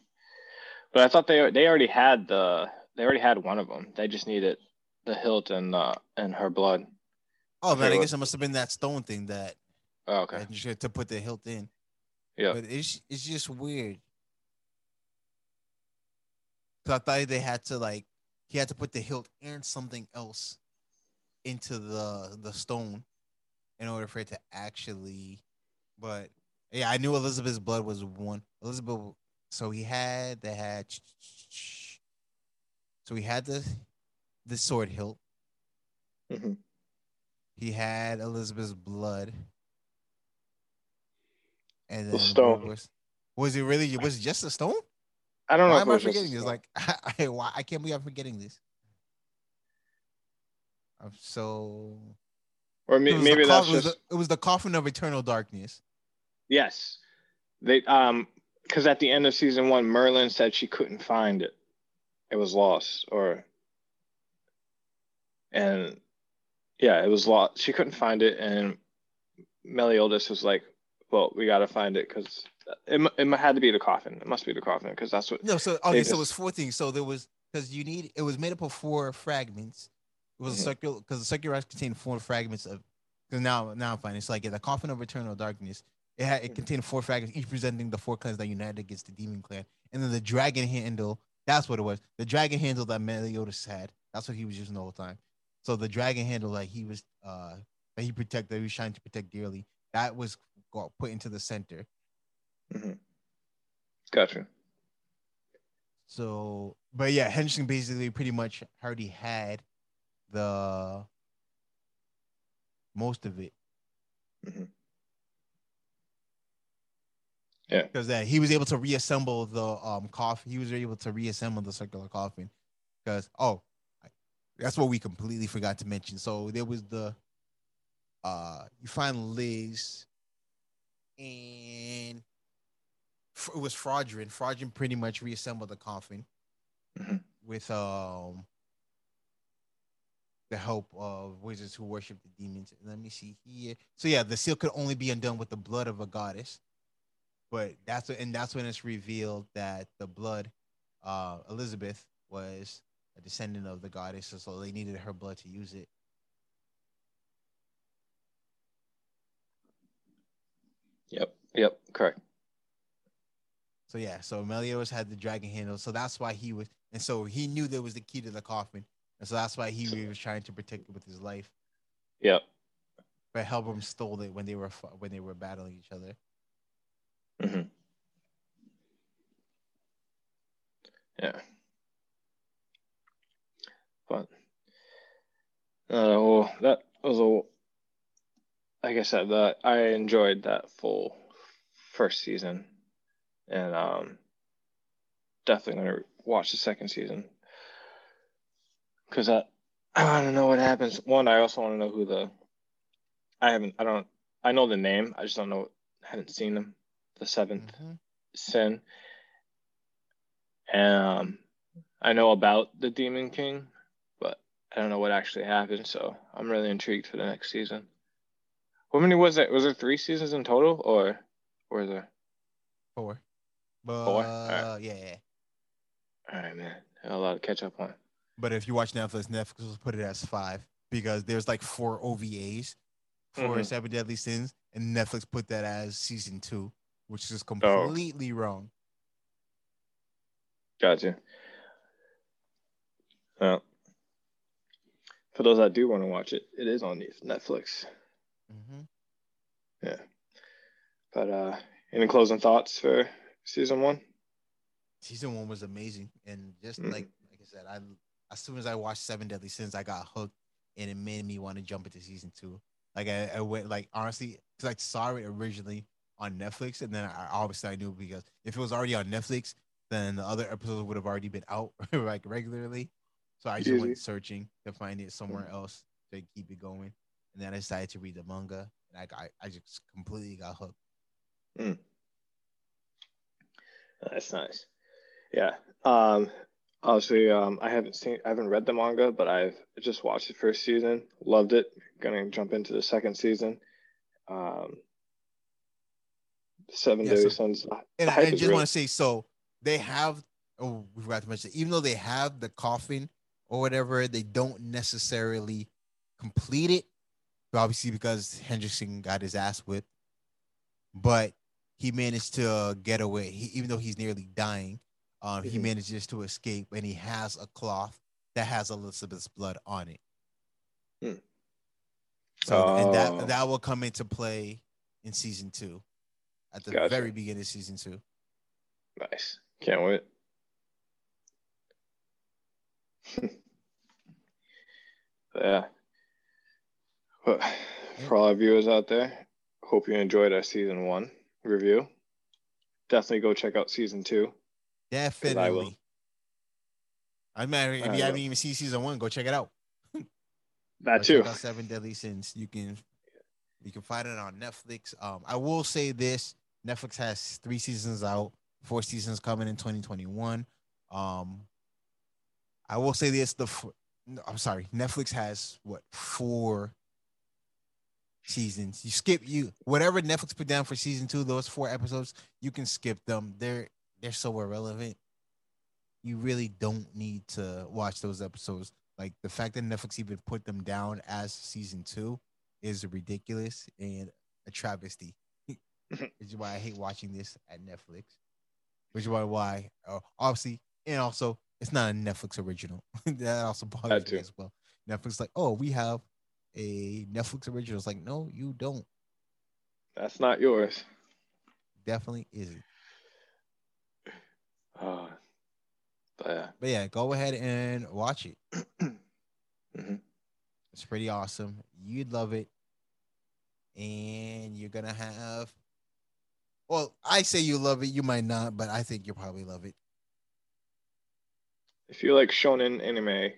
But I thought they they already had the they already had one of them. They just needed the hilt and uh and her blood. Oh man, I guess it must have been that stone thing that Oh, okay. that to put the hilt in. Yeah. But it's it's just weird. Cause I thought they had to like he had to put the hilt and something else into the the stone in order for it to actually but yeah, I knew Elizabeth's blood was one. Elizabeth so he had they had so he had the the sword hilt. Mhm. He had Elizabeth's blood. And The then what stone. Was, was it really was it just a stone? I don't know. Why am I just- forgetting this? Like I, why I can't believe I'm forgetting this. I'm so or may- maybe the, that's coff- it, was the, it was the coffin of eternal darkness. yes. They um because at the end of season one, Merlin said she couldn't find it. It was lost, or and yeah, it was lost. She couldn't find it, and Meliodas was like, "Well, we got to find it because it, it had to be the coffin. It must be the coffin because that's what." No, so okay, so it was four things. So there was because you need it was made up of four fragments. It was a Mhm. circular because the circular rock contained four fragments of. Because now, now I'm finding it's like yeah, the coffin of eternal darkness. It had it Mhm. contained four fragments, each presenting the four clans that united against the demon clan, and then the dragon handle. That's what it was. The dragon handle that Meliodas had. That's what he was using the whole time. So the dragon handle that he was uh that he protected, that he was trying to protect dearly, that was got put into the center. Mhm. Gotcha. So, but yeah, Henderson basically pretty much already had the most of it. Mhm. Yeah. because that he was able to reassemble the um coffin. He was able to reassemble the circular coffin because oh, that's what we completely forgot to mention. So there was the uh you find Liz and it was Fraudrin. Fraudrin pretty much reassembled the coffin Mhm. with um the help of wizards who worship the demons. Let me see here. So yeah, the seal could only be undone with the blood of a goddess. But that's what, and that's when it's revealed that the blood, uh, Elizabeth was a descendant of the goddess, so they needed her blood to use it. Yep. Yep. Correct. So yeah, so Meliodas had the dragon handle, so that's why he was, and so he knew there was the key to the coffin, and so that's why he was trying to protect it with his life. Yep. But Helbram stole it when they were when they were battling each other. Mm-hmm. Yeah. But uh, well, that was a. Like I said, that I enjoyed that full first season, and um, definitely gonna watch the second season because I I want to know what happens. One, I also want to know who the I haven't. I don't. I know the name. I just don't know. I haven't seen them. The 7th Mhm. sin. Um, I know about the Demon King, I don't know what actually happened. So I'm really intrigued for the next season. How many was it? Was there three seasons in total, or or is there? Four. But Four? Alright. yeah, yeah. All right, man. A lot to catch up on. But if you watch Netflix, Netflix will put it as five because there's like four OVAs for Mhm. Seven Deadly Sins, and Netflix put that as season two, which is Oh. completely wrong. Gotcha. Well, for those that do want to watch it, it is on Netflix. hmm Yeah. But uh, any closing thoughts for season one? Season one was amazing, and just Mhm. like like I said, I as soon as I watched Seven Deadly Sins, I got hooked, and it made me want to jump into season two. Like I, I went like honestly, because I saw it originally on Netflix, and then I obviously I knew because if it was already on Netflix, then the other episodes would have already been out like regularly. So I just went searching to find it somewhere else to keep it going, and then I decided to read the manga, and I got I just completely got hooked. That's nice. Yeah. Um, obviously, um, I haven't seen, I haven't read the manga, but I've just watched the first season, loved it. Gonna jump into the second season. Um, Seven Yeah, Deadly so- Sins. And I, I just want to say, so they have. Oh, we forgot to mention. Even though they have the coffin or whatever, they don't necessarily complete it. Obviously, because Hendrickson got his ass whipped, but he managed to get away. He, even though he's nearly dying, um, he Mhm. manages to escape, and he has a cloth that has Elizabeth's blood on it. Hmm. So, and Oh. that that will come into play in season two, at the Gotcha. very beginning of season two. Nice. Can't wait. yeah. But for all our viewers out there, hope you enjoyed our season one review. Definitely go check out season two. Definitely. I will. I mean, if you haven't even seen season one, go check it out. That Go too. Seven Deadly Sins. You can you can find it on Netflix. Um, I will say this: Netflix has three seasons out, four seasons coming in 2021. Um, I will say this: the no, I'm sorry, Netflix has what four seasons. You skip you whatever Netflix put down for season two. Those four episodes, you can skip them. They're they're so irrelevant. You really don't need to watch those episodes. Like the fact that Netflix even put them down as season two is ridiculous and a travesty. Which is why I hate watching this at Netflix. Which is why why uh, obviously and also it's not a Netflix original. that also bothers me as well. Netflix like, oh, we have a Netflix original. It's like, no, you don't. That's not yours. Definitely isn't. Uh, but yeah. But yeah, go ahead and watch it. Mhm. It's pretty awesome. You'd love it. And you're gonna have well, I say you love it, you might not, but I think you'll probably love it. If you like shonen anime,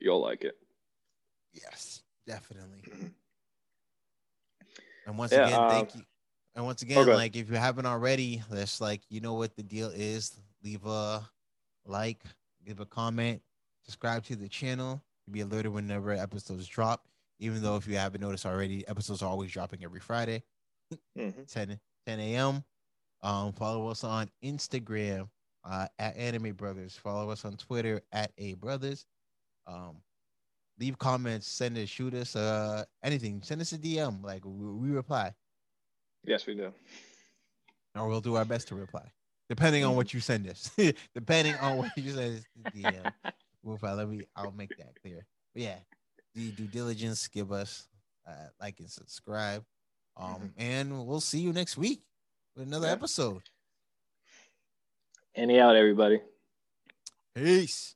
you'll like it. Yes, definitely. And once Yeah, again, thank um, you. And once again, okay. like if you haven't already, let's like you know what the deal is. Leave a like, leave a comment, subscribe to the channel. You'll be alerted whenever episodes drop. Even though if you haven't noticed already, episodes are always dropping every Friday, Mhm. 10, 10 a.m. Um, follow us on Instagram uh, at Anime Brothers. Follow us on Twitter at A Brothers. Um, leave comments, send us, shoot us, uh, anything. Send us a DM. Like we, we reply, Yes, we do. or we'll do our best to reply, depending on what you send us. depending on what you send us. DM, we'll reply. Let me. I'll make that clear. But yeah, the due diligence. Give us uh, like and subscribe. Um, and we'll see you next week with another Yeah. episode. Any out, everybody. Peace.